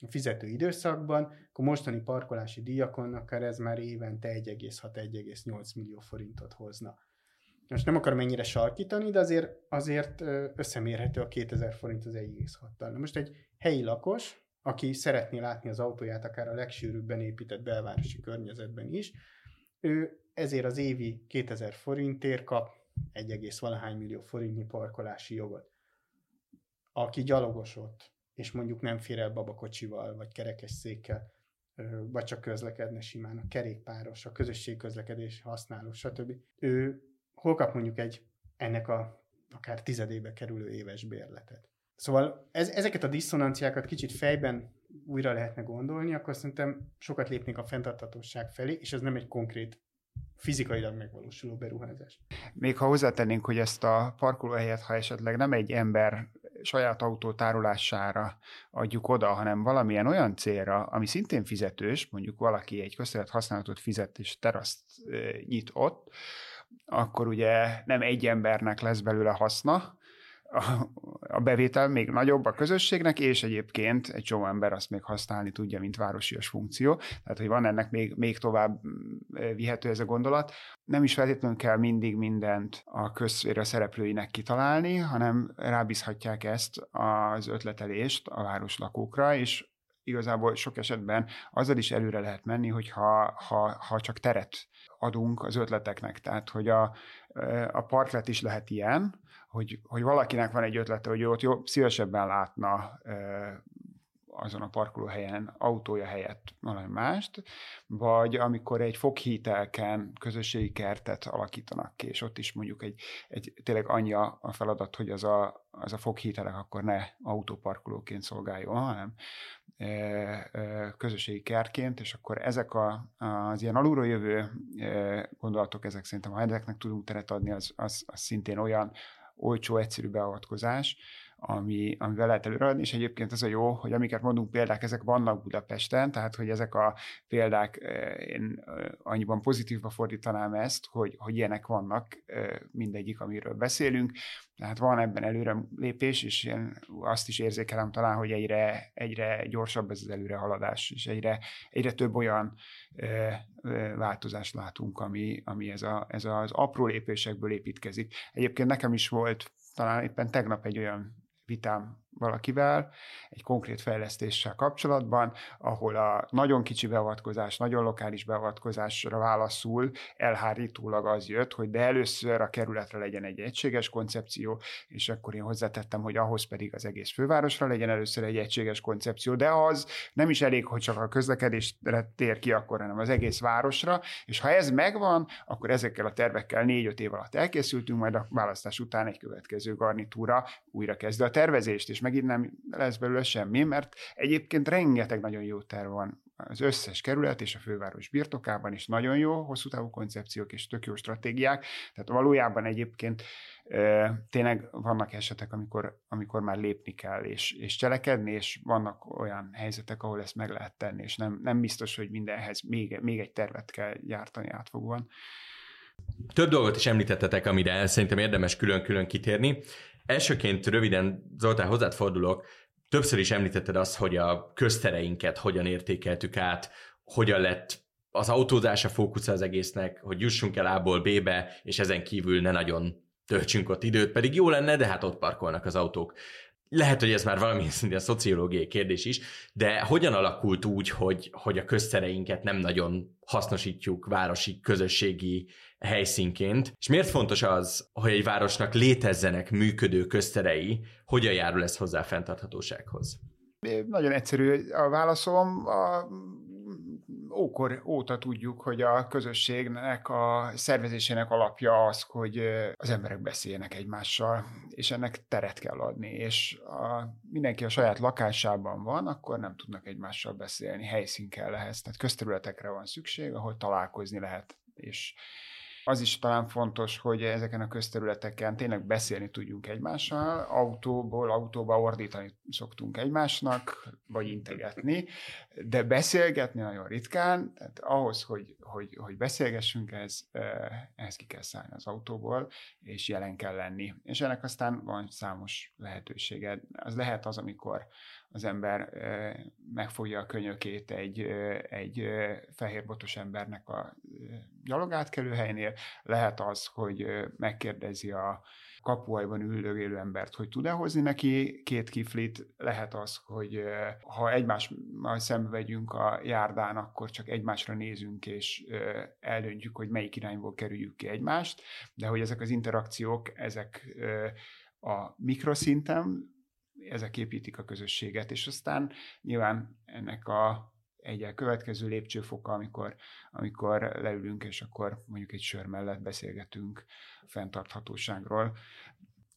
a fizető időszakban, akkor mostani parkolási díjakon akár ez már évente 1,6-1,8 millió forintot hozna. Most nem akarom mennyire sarkítani, de azért, azért összemérhető a 2000 forint az 1,6-tal. Most egy helyi lakos, aki szeretné látni az autóját akár a legsűrűbben épített belvárosi környezetben is, ő ezért az évi 2000 forintért kap 1, valahány millió forintnyi parkolási jogot. Aki gyalogosott, és mondjuk nem fér el babakocsival, vagy kerekes székkel, vagy csak közlekedne simán, a kerékpáros, a közösségközlekedés használó, stb. Ő hol kap mondjuk egy ennek a akár tizedébe kerülő éves bérletet. Szóval ez, ezeket a diszonanciákat kicsit fejben újra lehetne gondolni, akkor szerintem sokat lépnénk a fenntarthatóság felé, és ez nem egy konkrét fizikailag megvalósuló beruházás. Még ha hozzátennénk, hogy ezt a parkolóhelyet, ha esetleg nem egy ember saját autó tárolására adjuk oda, hanem valamilyen olyan célra, ami szintén fizetős, mondjuk valaki egy közterület használatot fizet és teraszt nyit ott, akkor ugye nem egy embernek lesz belőle haszna, a bevétel még nagyobb a közösségnek, és egyébként egy csomó ember azt még használni tudja, mint városias funkció. Tehát, hogy van ennek még, még tovább mm, vihető ez a gondolat. Nem is feltétlenül kell mindig mindent a közszféra szereplőinek kitalálni, hanem rábízhatják ezt az ötletelést a városlakókra, és igazából sok esetben azzal is előre lehet menni, hogyha ha, ha csak teret adunk az ötleteknek. Tehát, hogy a, a parklet is lehet ilyen, hogy, hogy valakinek van egy ötlete, hogy ott jó, szívesebben látna azon a parkolóhelyen autója helyett valami mást, vagy amikor egy foghítelken közösségi kertet alakítanak ki, és ott is mondjuk egy, egy tényleg annyi a feladat, hogy az a, az a foghítelek akkor ne autóparkolóként szolgáljon, hanem közösségi kertként, és akkor ezek a, az ilyen alulról jövő gondolatok, ezek szerintem, ha ezeknek tudunk teret adni, az, az, az szintén olyan olcsó, egyszerű beavatkozás, ami, amivel lehet előadni, és egyébként az a jó, hogy amiket mondunk példák, ezek vannak Budapesten, tehát hogy ezek a példák, én annyiban pozitívba fordítanám ezt, hogy, hogy ilyenek vannak mindegyik, amiről beszélünk, tehát van ebben előre lépés, és én azt is érzékelem talán, hogy egyre, egyre gyorsabb ez az előrehaladás, és egyre, egyre több olyan változást látunk, ami, ami ez, a, ez az apró lépésekből építkezik. Egyébként nekem is volt talán éppen tegnap egy olyan Vítam. Valakivel egy konkrét fejlesztéssel kapcsolatban, ahol a nagyon kicsi beavatkozás, nagyon lokális beavatkozásra válaszul elhárítólag az jött, hogy de először a kerületre legyen egy egységes koncepció, és akkor én hozzátettem, hogy ahhoz pedig az egész fővárosra legyen először egy egységes koncepció, de az nem is elég, hogy csak a közlekedésre tér ki akkor, hanem az egész városra, és ha ez megvan, akkor ezekkel a tervekkel négy-öt év alatt elkészültünk, majd a választás után egy következő garnitúra újra kezdve a tervezést, és megint nem lesz belőle semmi, mert egyébként rengeteg nagyon jó terv van az összes kerület és a főváros birtokában is nagyon jó hosszú távú koncepciók és tök jó stratégiák, tehát valójában egyébként e, tényleg vannak esetek, amikor, amikor már lépni kell és, és cselekedni, és vannak olyan helyzetek, ahol ezt meg lehet tenni, és nem, nem biztos, hogy mindenhez még, még egy tervet kell gyártani átfogóan. Több dolgot is említettetek, amire szerintem érdemes külön-külön kitérni. Elsőként röviden, Zoltán, hozzád fordulok. Többször is említetted azt, hogy a köztereinket hogyan értékeltük át, hogyan lett az autózás a fókusz az egésznek, hogy jussunk el A-ból B-be, és ezen kívül ne nagyon töltsünk ott időt, pedig jó lenne, de hát ott parkolnak az autók. Lehet, hogy ez már valami szintén a szociológiai kérdés is, de hogyan alakult úgy, hogy, hogy a köztereinket nem nagyon hasznosítjuk városi közösségi helyszínként, és miért fontos az, hogy egy városnak létezzenek működő közterei, hogyan járul ez hozzá a fenntarthatósághoz? Nagyon egyszerű a válaszom. A ókor óta tudjuk, hogy a közösségnek a szervezésének alapja az, hogy az emberek beszéljenek egymással, és ennek teret kell adni, és a, mindenki a saját lakásában van, akkor nem tudnak egymással beszélni, helyszín kell ehhez, tehát közterületekre van szükség, ahol találkozni lehet, és az is talán fontos, hogy ezeken a közterületeken tényleg beszélni tudjunk egymással, autóból autóba ordítani szoktunk egymásnak, vagy integetni, de beszélgetni nagyon ritkán, tehát ahhoz, hogy, hogy, hogy beszélgessünk, ez, ehhez ki kell szállni az autóból, és jelen kell lenni. És ennek aztán van számos lehetősége. Az lehet az, amikor az ember megfogja a könyökét egy, egy fehérbotos embernek a gyalogátkelő helynél, lehet az, hogy megkérdezi a kapuajban üldögélő embert, hogy tud-e hozni neki két kiflit, lehet az, hogy ha egymással szembe vegyünk a járdán, akkor csak egymásra nézünk, és eldöntjük, hogy melyik irányból kerüljük ki egymást, de hogy ezek az interakciók, ezek a mikroszinten ezek építik a közösséget, és aztán nyilván ennek a egy következő lépcsőfoka, amikor, amikor leülünk, és akkor mondjuk egy sör mellett beszélgetünk fenntarthatóságról.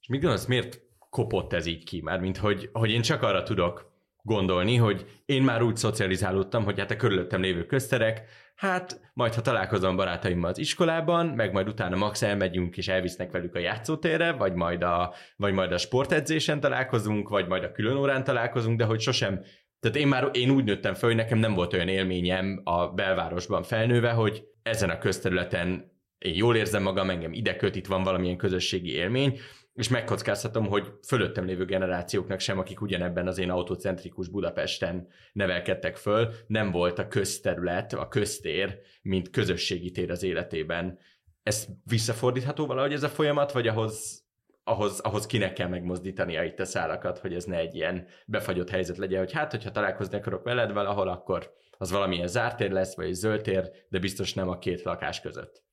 És mit gondolsz, miért kopott ez így ki? Mármint, hogy, hogy én csak arra tudok gondolni, hogy én már úgy szocializálódtam, hogy hát a körülöttem lévő közterek, hát majd ha találkozom barátaimmal az iskolában, meg majd utána max elmegyünk és elvisznek velük a játszótérre, vagy majd a, vagy majd a sportedzésen találkozunk, vagy majd a külön órán találkozunk, de hogy sosem. Tehát én már én úgy nőttem föl, hogy nekem nem volt olyan élményem a belvárosban felnőve, hogy ezen a közterületen én jól érzem magam, engem ide köt, itt van valamilyen közösségi élmény, és megkockáztatom, hogy fölöttem lévő generációknak sem, akik ugyanebben az én autocentrikus Budapesten nevelkedtek föl, nem volt a közterület, a köztér, mint közösségi tér az életében. Ez visszafordítható valahogy ez a folyamat, vagy ahhoz, ahhoz, ahhoz kinek kell megmozdítania itt a szálakat, hogy ez ne egy ilyen befagyott helyzet legyen, hogy hát, hogyha találkozni akarok veled valahol, akkor az valamilyen zárt tér lesz, vagy egy zöld tér, de biztos nem a két lakás között.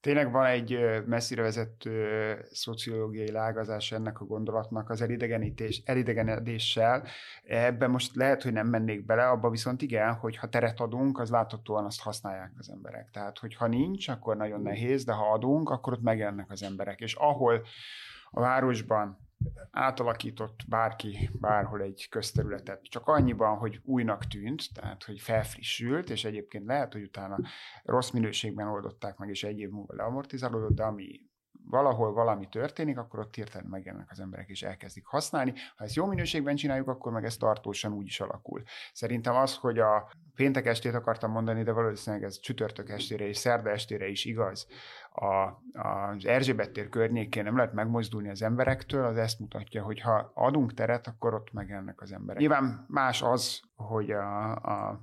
Tényleg van egy messzire vezető szociológiai lágazás ennek a gondolatnak az elidegenítés, elidegenedéssel. Ebben most lehet, hogy nem mennék bele, abba viszont igen, hogy ha teret adunk, az láthatóan azt használják az emberek. Tehát, hogy ha nincs, akkor nagyon nehéz, de ha adunk, akkor ott megjelennek az emberek. És ahol a városban átalakított bárki bárhol egy közterületet, csak annyiban, hogy újnak tűnt, tehát hogy felfrissült, és egyébként lehet, hogy utána rossz minőségben oldották meg, és egy év múlva leamortizálódott, de ami valahol valami történik, akkor ott hirtelen megjelennek az emberek, és elkezdik használni. Ha ezt jó minőségben csináljuk, akkor meg ez tartósan úgy is alakul. Szerintem az, hogy a péntek estét akartam mondani, de valószínűleg ez csütörtök estére és szerda estére is igaz, a, az Erzsébet tér környékén nem lehet megmozdulni az emberektől, az ezt mutatja, hogy ha adunk teret, akkor ott megjelennek az emberek. Nyilván más az, hogy a, a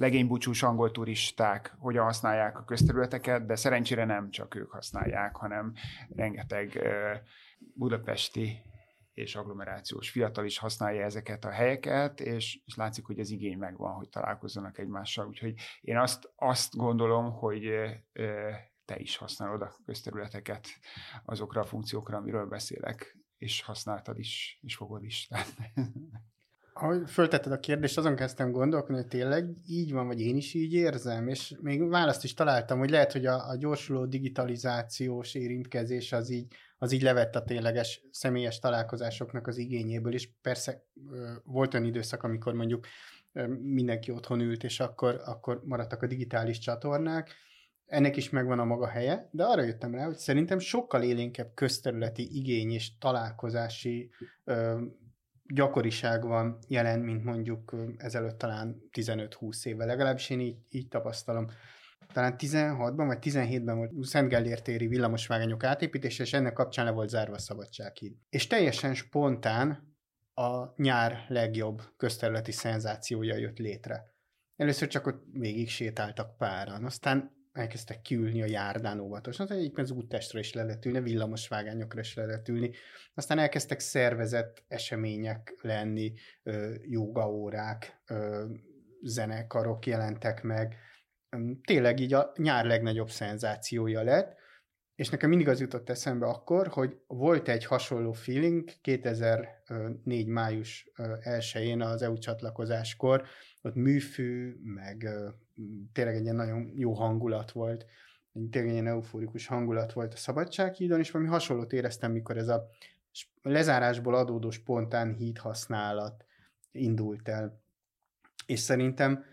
legénybúcsús angol turisták hogyan használják a közterületeket, de szerencsére nem csak ők használják, hanem rengeteg budapesti és agglomerációs fiatal is használja ezeket a helyeket, és, és látszik, hogy az igény megvan, hogy találkozzanak egymással. Úgyhogy én azt, azt gondolom, hogy te is használod a közterületeket azokra a funkciókra, amiről beszélek, és használtad is, és fogod is. Ahogy föltetted a kérdést, azon kezdtem gondolkodni, hogy tényleg így van, vagy én is így érzem, és még választ is találtam, hogy lehet, hogy a, a gyorsuló digitalizációs érintkezés az így, az így levett a tényleges személyes találkozásoknak az igényéből, és persze volt olyan időszak, amikor mondjuk mindenki otthon ült, és akkor, akkor maradtak a digitális csatornák, ennek is megvan a maga helye, de arra jöttem rá, hogy szerintem sokkal élénkebb közterületi igény és találkozási ö, gyakoriság van jelen, mint mondjuk ezelőtt talán 15-20 éve, legalábbis én így, így tapasztalom. Talán 16-ban vagy 17-ben volt Szent Gellért téri villamosvágányok átépítése, és ennek kapcsán le volt zárva a Szabadsághíd. És teljesen spontán a nyár legjobb közterületi szenzációja jött létre. Először csak ott végig sétáltak páran, aztán elkezdtek kiülni a járdán óvatosan, tehát egyébként az úttestre is le lehet ülni, villamosvágányokra is le lehet ülni. Aztán elkezdtek szervezett események lenni, jogaórák, zenekarok jelentek meg. Tényleg így a nyár legnagyobb szenzációja lett, és nekem mindig az jutott eszembe akkor, hogy volt egy hasonló feeling 2004. május 1-én az EU csatlakozáskor, ott műfű, meg tényleg egy ilyen nagyon jó hangulat volt, tényleg egy ilyen euforikus hangulat volt a Szabadsághídon, és valami hasonlót éreztem, mikor ez a lezárásból adódó spontán híd használat indult el. És szerintem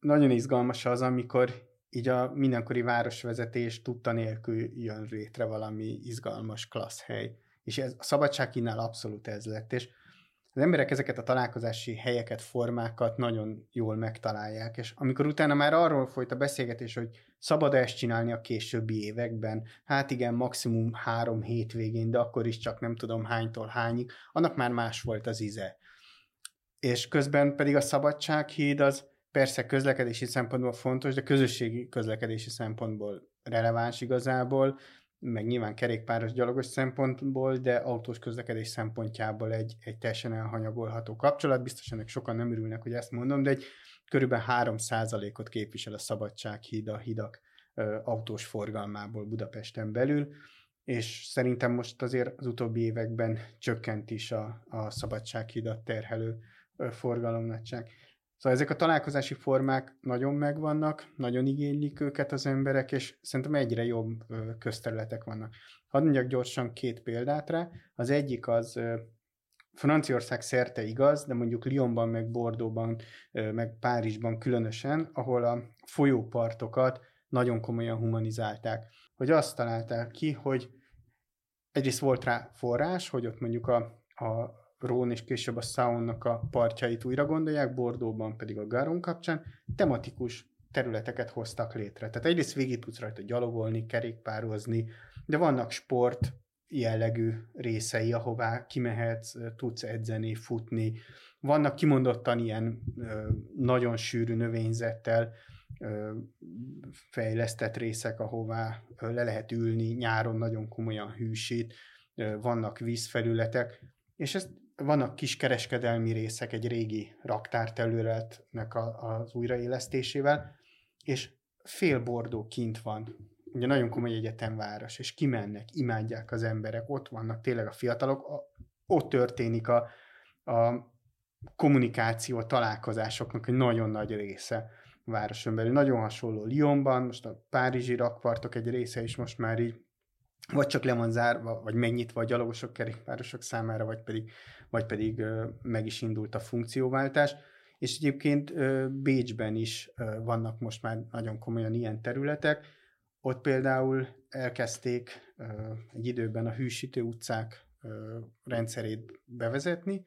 nagyon izgalmas az, amikor így a mindenkori városvezetés tudta nélkül jön létre valami izgalmas klassz hely. És ez, a Szabadsághídnál abszolút ez lett, és az emberek ezeket a találkozási helyeket, formákat nagyon jól megtalálják, és amikor utána már arról folyt a beszélgetés, hogy szabad ezt csinálni a későbbi években, hát igen, maximum három hétvégén, de akkor is csak nem tudom hánytól hányig, annak már más volt az íze. És közben pedig a szabadsághíd az persze közlekedési szempontból fontos, de közösségi közlekedési szempontból releváns igazából, meg nyilván kerékpáros gyalogos szempontból, de autós közlekedés szempontjából egy, egy teljesen elhanyagolható kapcsolat. Biztos ennek sokan nem örülnek, hogy ezt mondom, de egy körülbelül 3%-ot képvisel a Szabadsághíd a hidak ö, autós forgalmából Budapesten belül, és szerintem most azért az utóbbi években csökkent is a, a Szabadsághidat terhelő forgalomnagyság. Szóval ezek a találkozási formák nagyon megvannak, nagyon igénylik őket az emberek, és szerintem egyre jobb közterületek vannak. Hadd mondjak gyorsan két példát rá. Az egyik az Franciaország szerte igaz, de mondjuk Lyonban, meg Bordeauxban, meg Párizsban különösen, ahol a folyópartokat nagyon komolyan humanizálták. Hogy azt találták ki, hogy egyrészt volt rá forrás, hogy ott mondjuk a, a Rón és később a Saunnak a partjait újra gondolják, Bordóban pedig a Garon kapcsán tematikus területeket hoztak létre. Tehát egyrészt végig tudsz rajta gyalogolni, kerékpározni, de vannak sport jellegű részei, ahová kimehetsz, tudsz edzeni, futni. Vannak kimondottan ilyen nagyon sűrű növényzettel fejlesztett részek, ahová le lehet ülni, nyáron nagyon komolyan hűsít, vannak vízfelületek, és ezt vannak kiskereskedelmi részek egy régi raktárterületnek a, az újraélesztésével, és fél bordó kint van ugye nagyon komoly egyetemváros, és kimennek, imádják az emberek, ott vannak tényleg a fiatalok, a, ott történik a, a kommunikáció, a találkozásoknak egy nagyon nagy része városon belül. Nagyon hasonló Lyonban, most a párizsi rakpartok egy része is most már így vagy csak le van zárva, vagy megnyitva a gyalogosok, kerékpárosok számára, vagy pedig, vagy pedig meg is indult a funkcióváltás. És egyébként Bécsben is vannak most már nagyon komolyan ilyen területek. Ott például elkezdték egy időben a hűsítő utcák rendszerét bevezetni,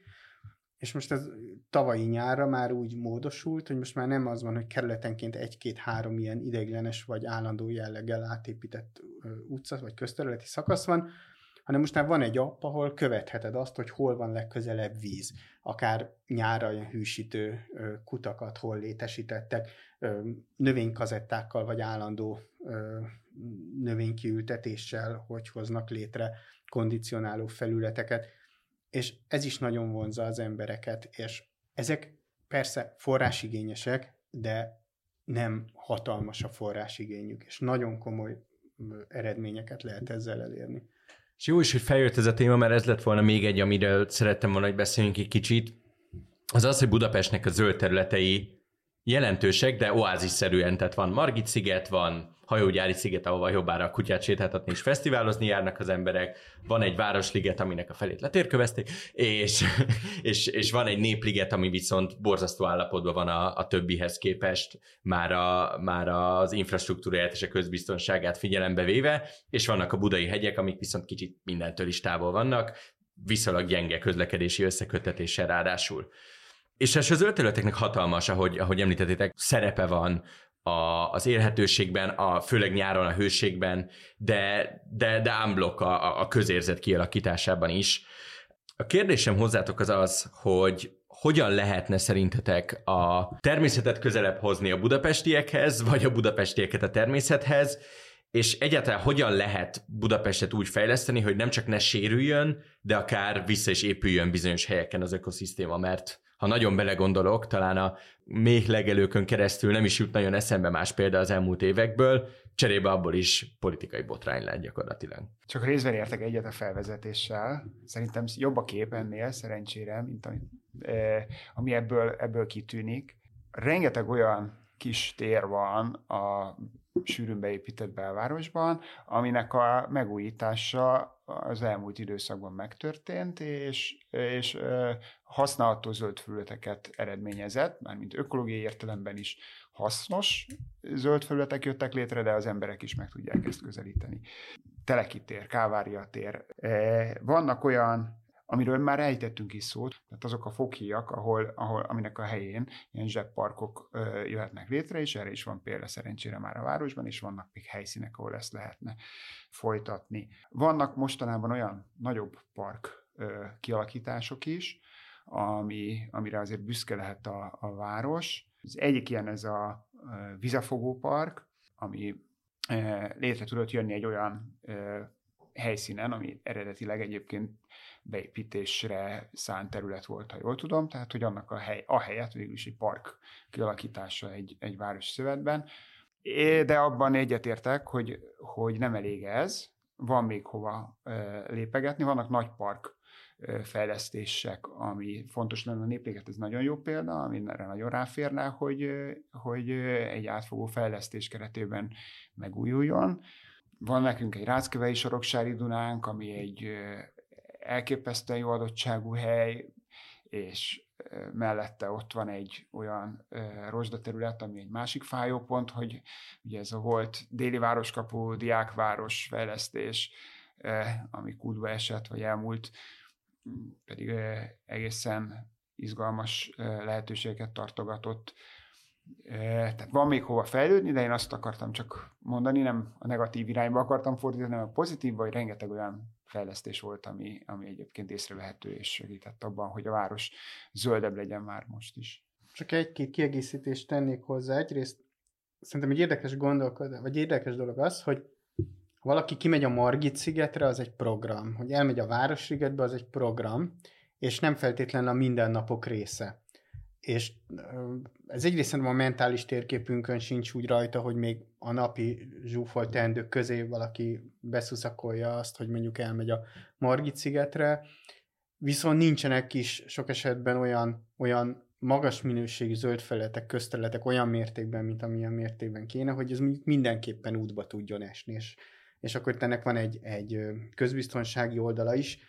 és most ez tavalyi nyárra már úgy módosult, hogy most már nem az van, hogy kerületenként egy-két-három ilyen ideiglenes vagy állandó jelleggel átépített utca vagy közterületi szakasz van, hanem most már van egy app, ahol követheted azt, hogy hol van legközelebb víz. Akár nyára ilyen hűsítő kutakat hol létesítettek, növénykazettákkal vagy állandó növénykiültetéssel, hogy hoznak létre kondicionáló felületeket és ez is nagyon vonza az embereket, és ezek persze forrásigényesek, de nem hatalmas a forrásigényük, és nagyon komoly eredményeket lehet ezzel elérni. És jó is, hogy feljött ez a téma, mert ez lett volna még egy, amiről szerettem volna, hogy beszéljünk egy kicsit. Az az, hogy Budapestnek a zöld területei jelentősek, de oázisszerűen, tehát van Margit sziget, van hajógyári sziget, ahova jobbára a kutyát sétáltatni és fesztiválozni járnak az emberek, van egy városliget, aminek a felét letérkövezték, és, és, és van egy népliget, ami viszont borzasztó állapotban van a, a többihez képest, már, a, már az infrastruktúráját és a közbiztonságát figyelembe véve, és vannak a budai hegyek, amik viszont kicsit mindentől is távol vannak, viszonylag gyenge közlekedési összekötetéssel ráadásul. És ez az ölterületeknek hatalmas, ahogy, ahogy említettétek, szerepe van a, az élhetőségben, a, főleg nyáron a hőségben, de, de, de unblock a, a közérzet kialakításában is. A kérdésem hozzátok az az, hogy hogyan lehetne szerintetek a természetet közelebb hozni a budapestiekhez, vagy a budapestieket a természethez, és egyáltalán hogyan lehet Budapestet úgy fejleszteni, hogy nem csak ne sérüljön, de akár vissza is épüljön bizonyos helyeken az ökoszisztéma, mert ha nagyon belegondolok, talán a még legelőkön keresztül nem is jut nagyon eszembe más példa az elmúlt évekből, cserébe abból is politikai botrány lett gyakorlatilag. Csak részben értek egyet a felvezetéssel. Szerintem jobb a kép ennél, szerencsére, mint ami, eh, ami ebből, ebből kitűnik. Rengeteg olyan kis tér van a sűrűn beépített belvárosban, aminek a megújítása az elmúlt időszakban megtörtént, és, és használható zöld felületeket eredményezett, mármint ökológiai értelemben is hasznos zöld felületek jöttek létre, de az emberek is meg tudják ezt közelíteni. Teleki tér, Kávária tér. Vannak olyan amiről már ejtettünk is szót, tehát azok a foghíjak, ahol, ahol, aminek a helyén ilyen zsebparkok ö, jöhetnek létre, és erre is van példa szerencsére már a városban, és vannak még helyszínek, ahol ezt lehetne folytatni. Vannak mostanában olyan nagyobb park ö, kialakítások is, ami, amire azért büszke lehet a, a város. Az egyik ilyen ez a vizafogó park, ami létre tudott jönni egy olyan helyszínen, ami eredetileg egyébként beépítésre szánt terület volt, ha jól tudom, tehát hogy annak a, hely, a helyet végül is egy park kialakítása egy, egy város szövetben. De abban egyetértek, hogy, hogy nem elég ez, van még hova lépegetni, vannak nagy park fejlesztések, ami fontos lenne a népliget, ez nagyon jó példa, amire nagyon ráférne, hogy, hogy egy átfogó fejlesztés keretében megújuljon. Van nekünk egy Ráckövei Soroksári Dunánk, ami egy elképesztően jó adottságú hely, és mellette ott van egy olyan rozsdaterület, ami egy másik fájópont, hogy ugye ez a volt déli városkapu, diákváros fejlesztés, ami kútba esett, vagy elmúlt, pedig egészen izgalmas lehetőségeket tartogatott. Tehát van még hova fejlődni, de én azt akartam csak mondani, nem a negatív irányba akartam fordítani, hanem a pozitívba, hogy rengeteg olyan fejlesztés volt, ami, ami egyébként észrevehető és segített abban, hogy a város zöldebb legyen már most is. Csak egy-két kiegészítést tennék hozzá. Egyrészt szerintem egy érdekes gondolkodás, vagy érdekes dolog az, hogy ha valaki kimegy a Margit szigetre, az egy program. Hogy elmegy a Városligetbe, az egy program, és nem feltétlenül a mindennapok része és ez egyrészt a mentális térképünkön sincs úgy rajta, hogy még a napi zsúfolt teendők közé valaki beszuszakolja azt, hogy mondjuk elmegy a Margit szigetre, viszont nincsenek is sok esetben olyan, olyan magas minőségű zöld felületek, közterületek olyan mértékben, mint amilyen mértékben kéne, hogy ez mindenképpen útba tudjon esni, és, és akkor ennek van egy, egy közbiztonsági oldala is,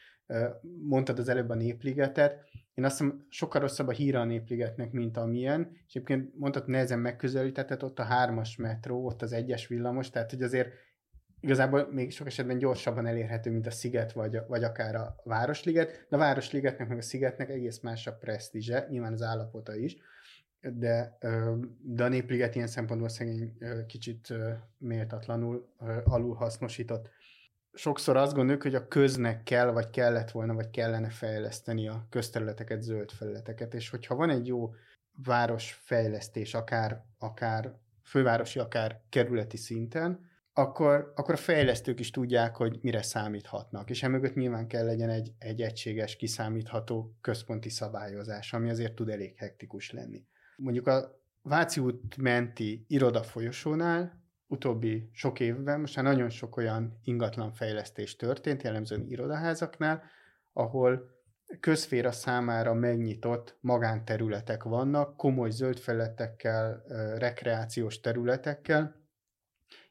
mondtad az előbb a népligetet, én azt hiszem sokkal rosszabb a híre a népligetnek, mint amilyen, és egyébként mondtad, nehezen megközelítetett, ott a hármas metró, ott az egyes villamos, tehát hogy azért igazából még sok esetben gyorsabban elérhető, mint a sziget, vagy, vagy akár a Városliget, de a Városligetnek meg a szigetnek egész más a presztízse, nyilván az állapota is, de, de a népliget ilyen szempontból szegény kicsit méltatlanul alul hasznosított sokszor azt gondoljuk, hogy a köznek kell, vagy kellett volna, vagy kellene fejleszteni a közterületeket, zöld felületeket, és hogyha van egy jó városfejlesztés, akár, akár fővárosi, akár kerületi szinten, akkor, akkor a fejlesztők is tudják, hogy mire számíthatnak. És emögött nyilván kell legyen egy, egy egységes, kiszámítható központi szabályozás, ami azért tud elég hektikus lenni. Mondjuk a Váci út menti irodafolyosónál utóbbi sok évben most már nagyon sok olyan ingatlan fejlesztés történt, jellemzően irodaházaknál, ahol közféra számára megnyitott magánterületek vannak, komoly zöld felületekkel, rekreációs területekkel,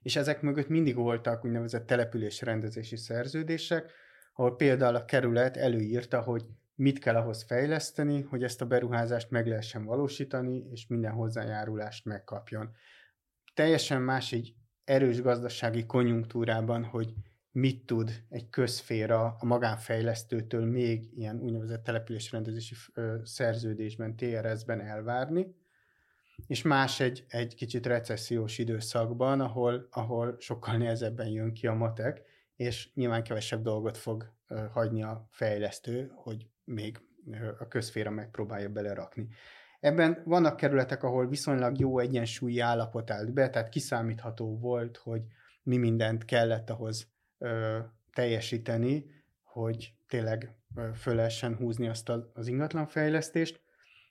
és ezek mögött mindig voltak úgynevezett településrendezési szerződések, ahol például a kerület előírta, hogy mit kell ahhoz fejleszteni, hogy ezt a beruházást meg lehessen valósítani, és minden hozzájárulást megkapjon teljesen más egy erős gazdasági konjunktúrában, hogy mit tud egy közféra a magánfejlesztőtől még ilyen úgynevezett településrendezési szerződésben, TRS-ben elvárni, és más egy, egy kicsit recessziós időszakban, ahol, ahol sokkal nehezebben jön ki a matek, és nyilván kevesebb dolgot fog hagyni a fejlesztő, hogy még a közféra megpróbálja belerakni. Ebben vannak kerületek, ahol viszonylag jó egyensúlyi állapot állt be, tehát kiszámítható volt, hogy mi mindent kellett ahhoz ö, teljesíteni, hogy tényleg föl lehessen húzni azt a, az ingatlanfejlesztést.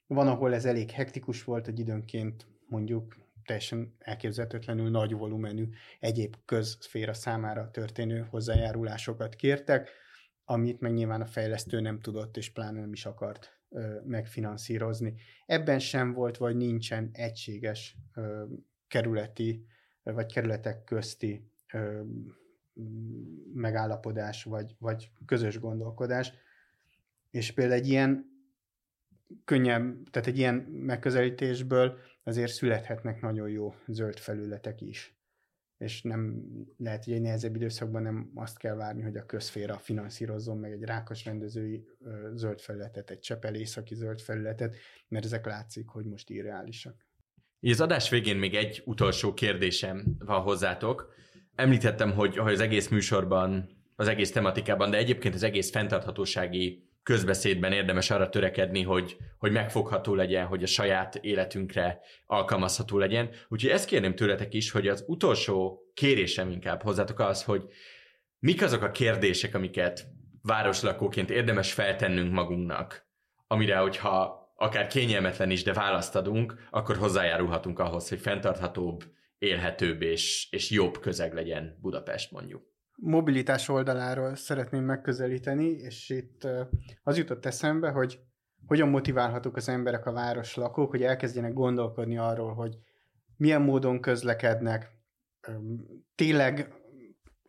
Van, ahol ez elég hektikus volt, hogy időnként mondjuk teljesen elképzelhetetlenül nagy volumenű egyéb közszféra számára történő hozzájárulásokat kértek, amit meg nyilván a fejlesztő nem tudott, és pláne nem is akart megfinanszírozni. Ebben sem volt, vagy nincsen egységes kerületi, vagy kerületek közti megállapodás, vagy, vagy közös gondolkodás. És például egy ilyen könnyebb, tehát egy ilyen megközelítésből azért születhetnek nagyon jó zöld felületek is és nem lehet, hogy egy nehezebb időszakban nem azt kell várni, hogy a közféra finanszírozzon meg egy rákos rendezői zöld felületet, egy Csepel északi zöld felületet, mert ezek látszik, hogy most irreálisak. Az adás végén még egy utolsó kérdésem van hozzátok. Említettem, hogy, hogy az egész műsorban, az egész tematikában, de egyébként az egész fenntarthatósági közbeszédben érdemes arra törekedni, hogy, hogy megfogható legyen, hogy a saját életünkre alkalmazható legyen. Úgyhogy ezt kérném tőletek is, hogy az utolsó kérésem inkább hozzátok az, hogy mik azok a kérdések, amiket városlakóként érdemes feltennünk magunknak, amire, hogyha akár kényelmetlen is, de választ adunk, akkor hozzájárulhatunk ahhoz, hogy fenntarthatóbb, élhetőbb és, és jobb közeg legyen Budapest mondjuk mobilitás oldaláról szeretném megközelíteni, és itt az jutott eszembe, hogy hogyan motiválhatók az emberek, a város lakók, hogy elkezdjenek gondolkodni arról, hogy milyen módon közlekednek, tényleg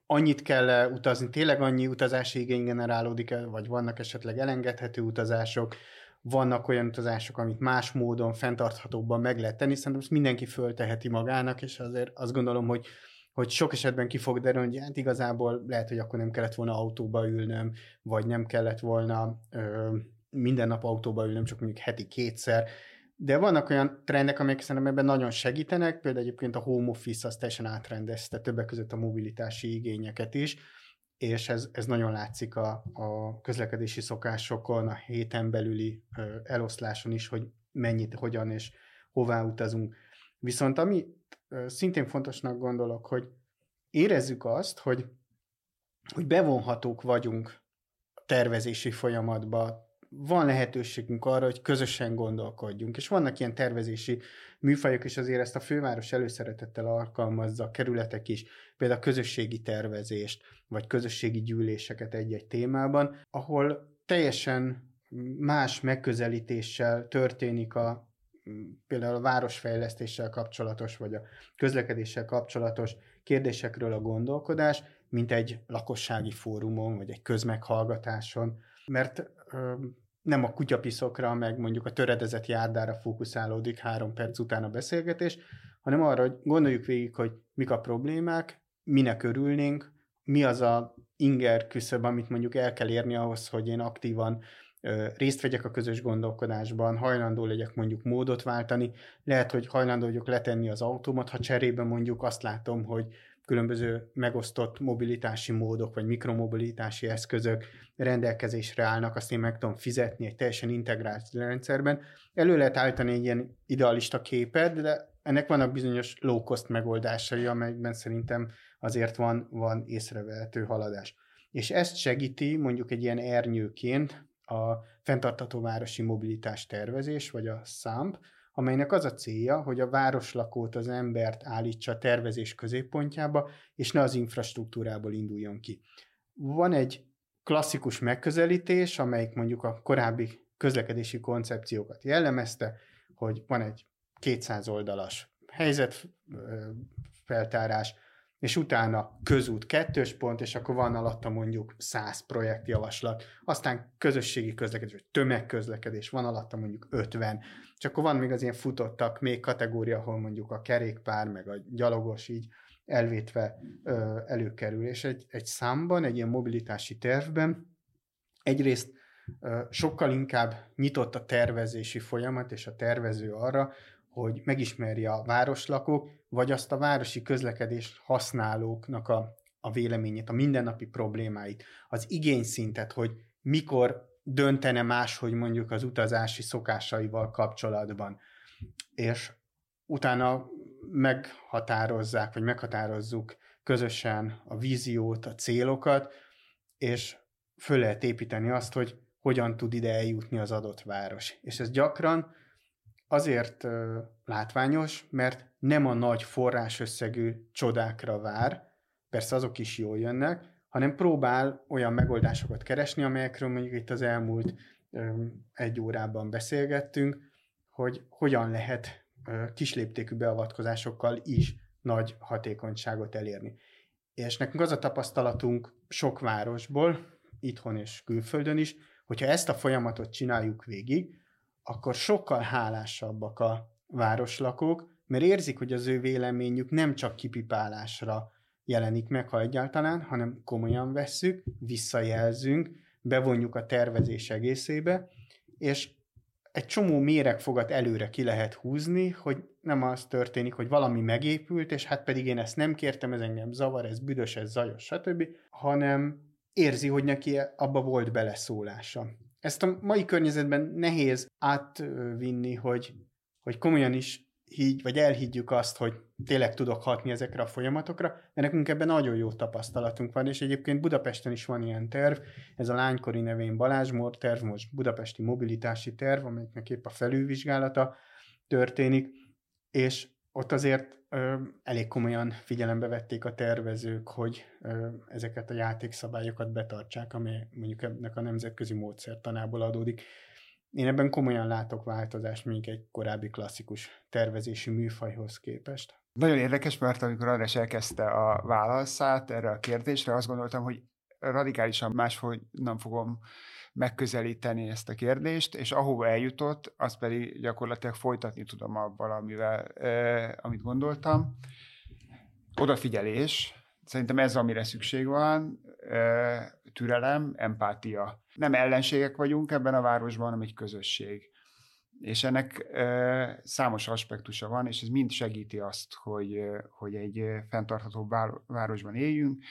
annyit kell utazni, tényleg annyi utazási igény generálódik vagy vannak esetleg elengedhető utazások, vannak olyan utazások, amit más módon, fenntarthatóbban meg lehet tenni, szerintem ezt mindenki fölteheti magának, és azért azt gondolom, hogy hogy sok esetben ki fog derülni, hogy hát igazából lehet, hogy akkor nem kellett volna autóba ülnöm, vagy nem kellett volna ö, minden nap autóba ülnöm, csak mondjuk heti kétszer. De vannak olyan trendek, amelyek szerintem ebben nagyon segítenek, például egyébként a home office az teljesen átrendezte többek között a mobilitási igényeket is, és ez, ez nagyon látszik a, a közlekedési szokásokon, a héten belüli ö, eloszláson is, hogy mennyit, hogyan és hová utazunk. Viszont ami szintén fontosnak gondolok, hogy érezzük azt, hogy, hogy bevonhatók vagyunk a tervezési folyamatba, van lehetőségünk arra, hogy közösen gondolkodjunk. És vannak ilyen tervezési műfajok, és azért ezt a főváros előszeretettel alkalmazza, a kerületek is, például a közösségi tervezést, vagy közösségi gyűléseket egy-egy témában, ahol teljesen más megközelítéssel történik a például a városfejlesztéssel kapcsolatos, vagy a közlekedéssel kapcsolatos kérdésekről a gondolkodás, mint egy lakossági fórumon, vagy egy közmeghallgatáson, mert ö, nem a kutyapiszokra, meg mondjuk a töredezett járdára fókuszálódik három perc után a beszélgetés, hanem arra, hogy gondoljuk végig, hogy mik a problémák, minek örülnénk, mi az a inger küszöb, amit mondjuk el kell érni ahhoz, hogy én aktívan részt vegyek a közös gondolkodásban, hajlandó legyek mondjuk módot váltani, lehet, hogy hajlandó vagyok letenni az autómat, ha cserébe mondjuk azt látom, hogy különböző megosztott mobilitási módok, vagy mikromobilitási eszközök rendelkezésre állnak, azt én meg tudom fizetni egy teljesen integrált rendszerben. Elő lehet állítani egy ilyen idealista képet, de ennek vannak bizonyos low-cost megoldásai, amelyekben szerintem azért van, van észrevehető haladás. És ezt segíti mondjuk egy ilyen ernyőként a fenntartató városi mobilitás tervezés, vagy a SAMP, amelynek az a célja, hogy a városlakót, az embert állítsa a tervezés középpontjába, és ne az infrastruktúrából induljon ki. Van egy klasszikus megközelítés, amelyik mondjuk a korábbi közlekedési koncepciókat jellemezte, hogy van egy 200 oldalas helyzetfeltárás, és utána közút kettős pont, és akkor van alatta mondjuk száz projektjavaslat, aztán közösségi közlekedés, vagy tömegközlekedés, van alatta mondjuk 50, és akkor van még az ilyen futottak még kategória, ahol mondjuk a kerékpár, meg a gyalogos így elvétve ö, előkerül, és egy, egy számban, egy ilyen mobilitási tervben egyrészt ö, sokkal inkább nyitott a tervezési folyamat, és a tervező arra, hogy megismerje a városlakók, vagy azt a városi közlekedés használóknak a, a véleményét, a mindennapi problémáit, az igényszintet, hogy mikor döntene máshogy mondjuk az utazási szokásaival kapcsolatban. És utána meghatározzák, vagy meghatározzuk közösen a víziót, a célokat, és föl lehet építeni azt, hogy hogyan tud ide eljutni az adott város. És ez gyakran azért látványos, mert nem a nagy forrásösszegű csodákra vár, persze azok is jól jönnek, hanem próbál olyan megoldásokat keresni, amelyekről mondjuk itt az elmúlt egy órában beszélgettünk, hogy hogyan lehet kisléptékű beavatkozásokkal is nagy hatékonyságot elérni. És nekünk az a tapasztalatunk sok városból, itthon és külföldön is, hogyha ezt a folyamatot csináljuk végig, akkor sokkal hálásabbak a városlakók, mert érzik, hogy az ő véleményük nem csak kipipálásra jelenik meg, ha egyáltalán, hanem komolyan vesszük, visszajelzünk, bevonjuk a tervezés egészébe, és egy csomó méregfogat előre ki lehet húzni, hogy nem az történik, hogy valami megépült, és hát pedig én ezt nem kértem, ez engem zavar, ez büdös, ez zajos, stb., hanem érzi, hogy neki abba volt beleszólása. Ezt a mai környezetben nehéz átvinni, hogy, hogy komolyan is higgy, vagy elhiggyük azt, hogy tényleg tudok hatni ezekre a folyamatokra, de nekünk ebben nagyon jó tapasztalatunk van, és egyébként Budapesten is van ilyen terv, ez a lánykori nevén Balázsmór terv, most budapesti mobilitási terv, amelyiknek épp a felülvizsgálata történik, és ott azért ö, elég komolyan figyelembe vették a tervezők, hogy ö, ezeket a játékszabályokat betartsák, ami mondjuk ennek a nemzetközi módszertanából adódik. Én ebben komolyan látok változást, mint egy korábbi klasszikus tervezési műfajhoz képest. Nagyon érdekes, mert amikor András elkezdte a válaszát erre a kérdésre, azt gondoltam, hogy radikálisan máshogy nem fogom megközelíteni ezt a kérdést, és ahova eljutott, azt pedig gyakorlatilag folytatni tudom abban, amivel, amit gondoltam. Odafigyelés, szerintem ez, amire szükség van, türelem, empátia. Nem ellenségek vagyunk ebben a városban, hanem egy közösség. És ennek e, számos aspektusa van, és ez mind segíti azt, hogy, hogy egy fenntartható városban éljünk.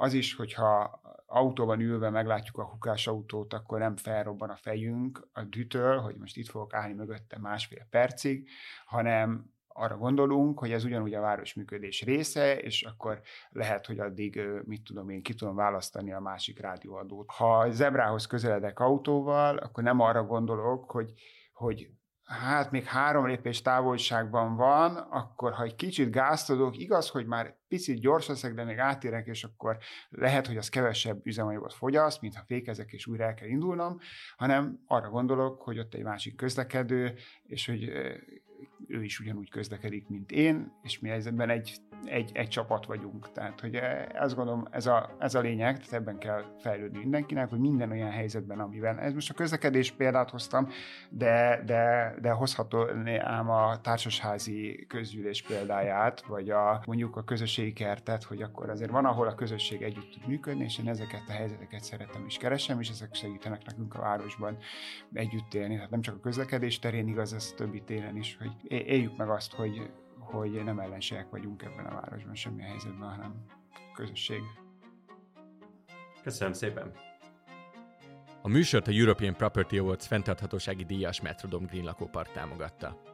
Az is, hogyha autóban ülve meglátjuk a hukás autót, akkor nem felrobban a fejünk a dütől, hogy most itt fogok állni mögötte másfél percig, hanem arra gondolunk, hogy ez ugyanúgy a város működés része, és akkor lehet, hogy addig, mit tudom én, ki tudom választani a másik rádióadót. Ha zebrához közeledek autóval, akkor nem arra gondolok, hogy, hogy hát még három lépés távolságban van, akkor ha egy kicsit gázt adok, igaz, hogy már picit gyors leszek, de még átérek, és akkor lehet, hogy az kevesebb üzemanyagot fogyaszt, mint ha fékezek, és újra el kell indulnom, hanem arra gondolok, hogy ott egy másik közlekedő, és hogy ő is ugyanúgy közlekedik, mint én, és mi ebben egy, egy, egy csapat vagyunk. Tehát, hogy eh, azt gondolom, ez a, ez a lényeg, tehát ebben kell fejlődni mindenkinek, hogy minden olyan helyzetben, amiben, ez most a közlekedés példát hoztam, de, de, de hozható ám a társasházi közgyűlés példáját, vagy a, mondjuk a közösségi kertet, hogy akkor azért van, ahol a közösség együtt tud működni, és én ezeket a helyzeteket szeretem és keresem, és ezek segítenek nekünk a városban együtt élni. Tehát nem csak a közlekedés terén igaz, ez többi téren is, hogy éljük meg azt, hogy, hogy nem ellenségek vagyunk ebben a városban, semmilyen helyzetben, hanem közösség. Köszönöm szépen! A műsort a European Property Awards fenntarthatósági díjas Metrodom Green lakópark támogatta.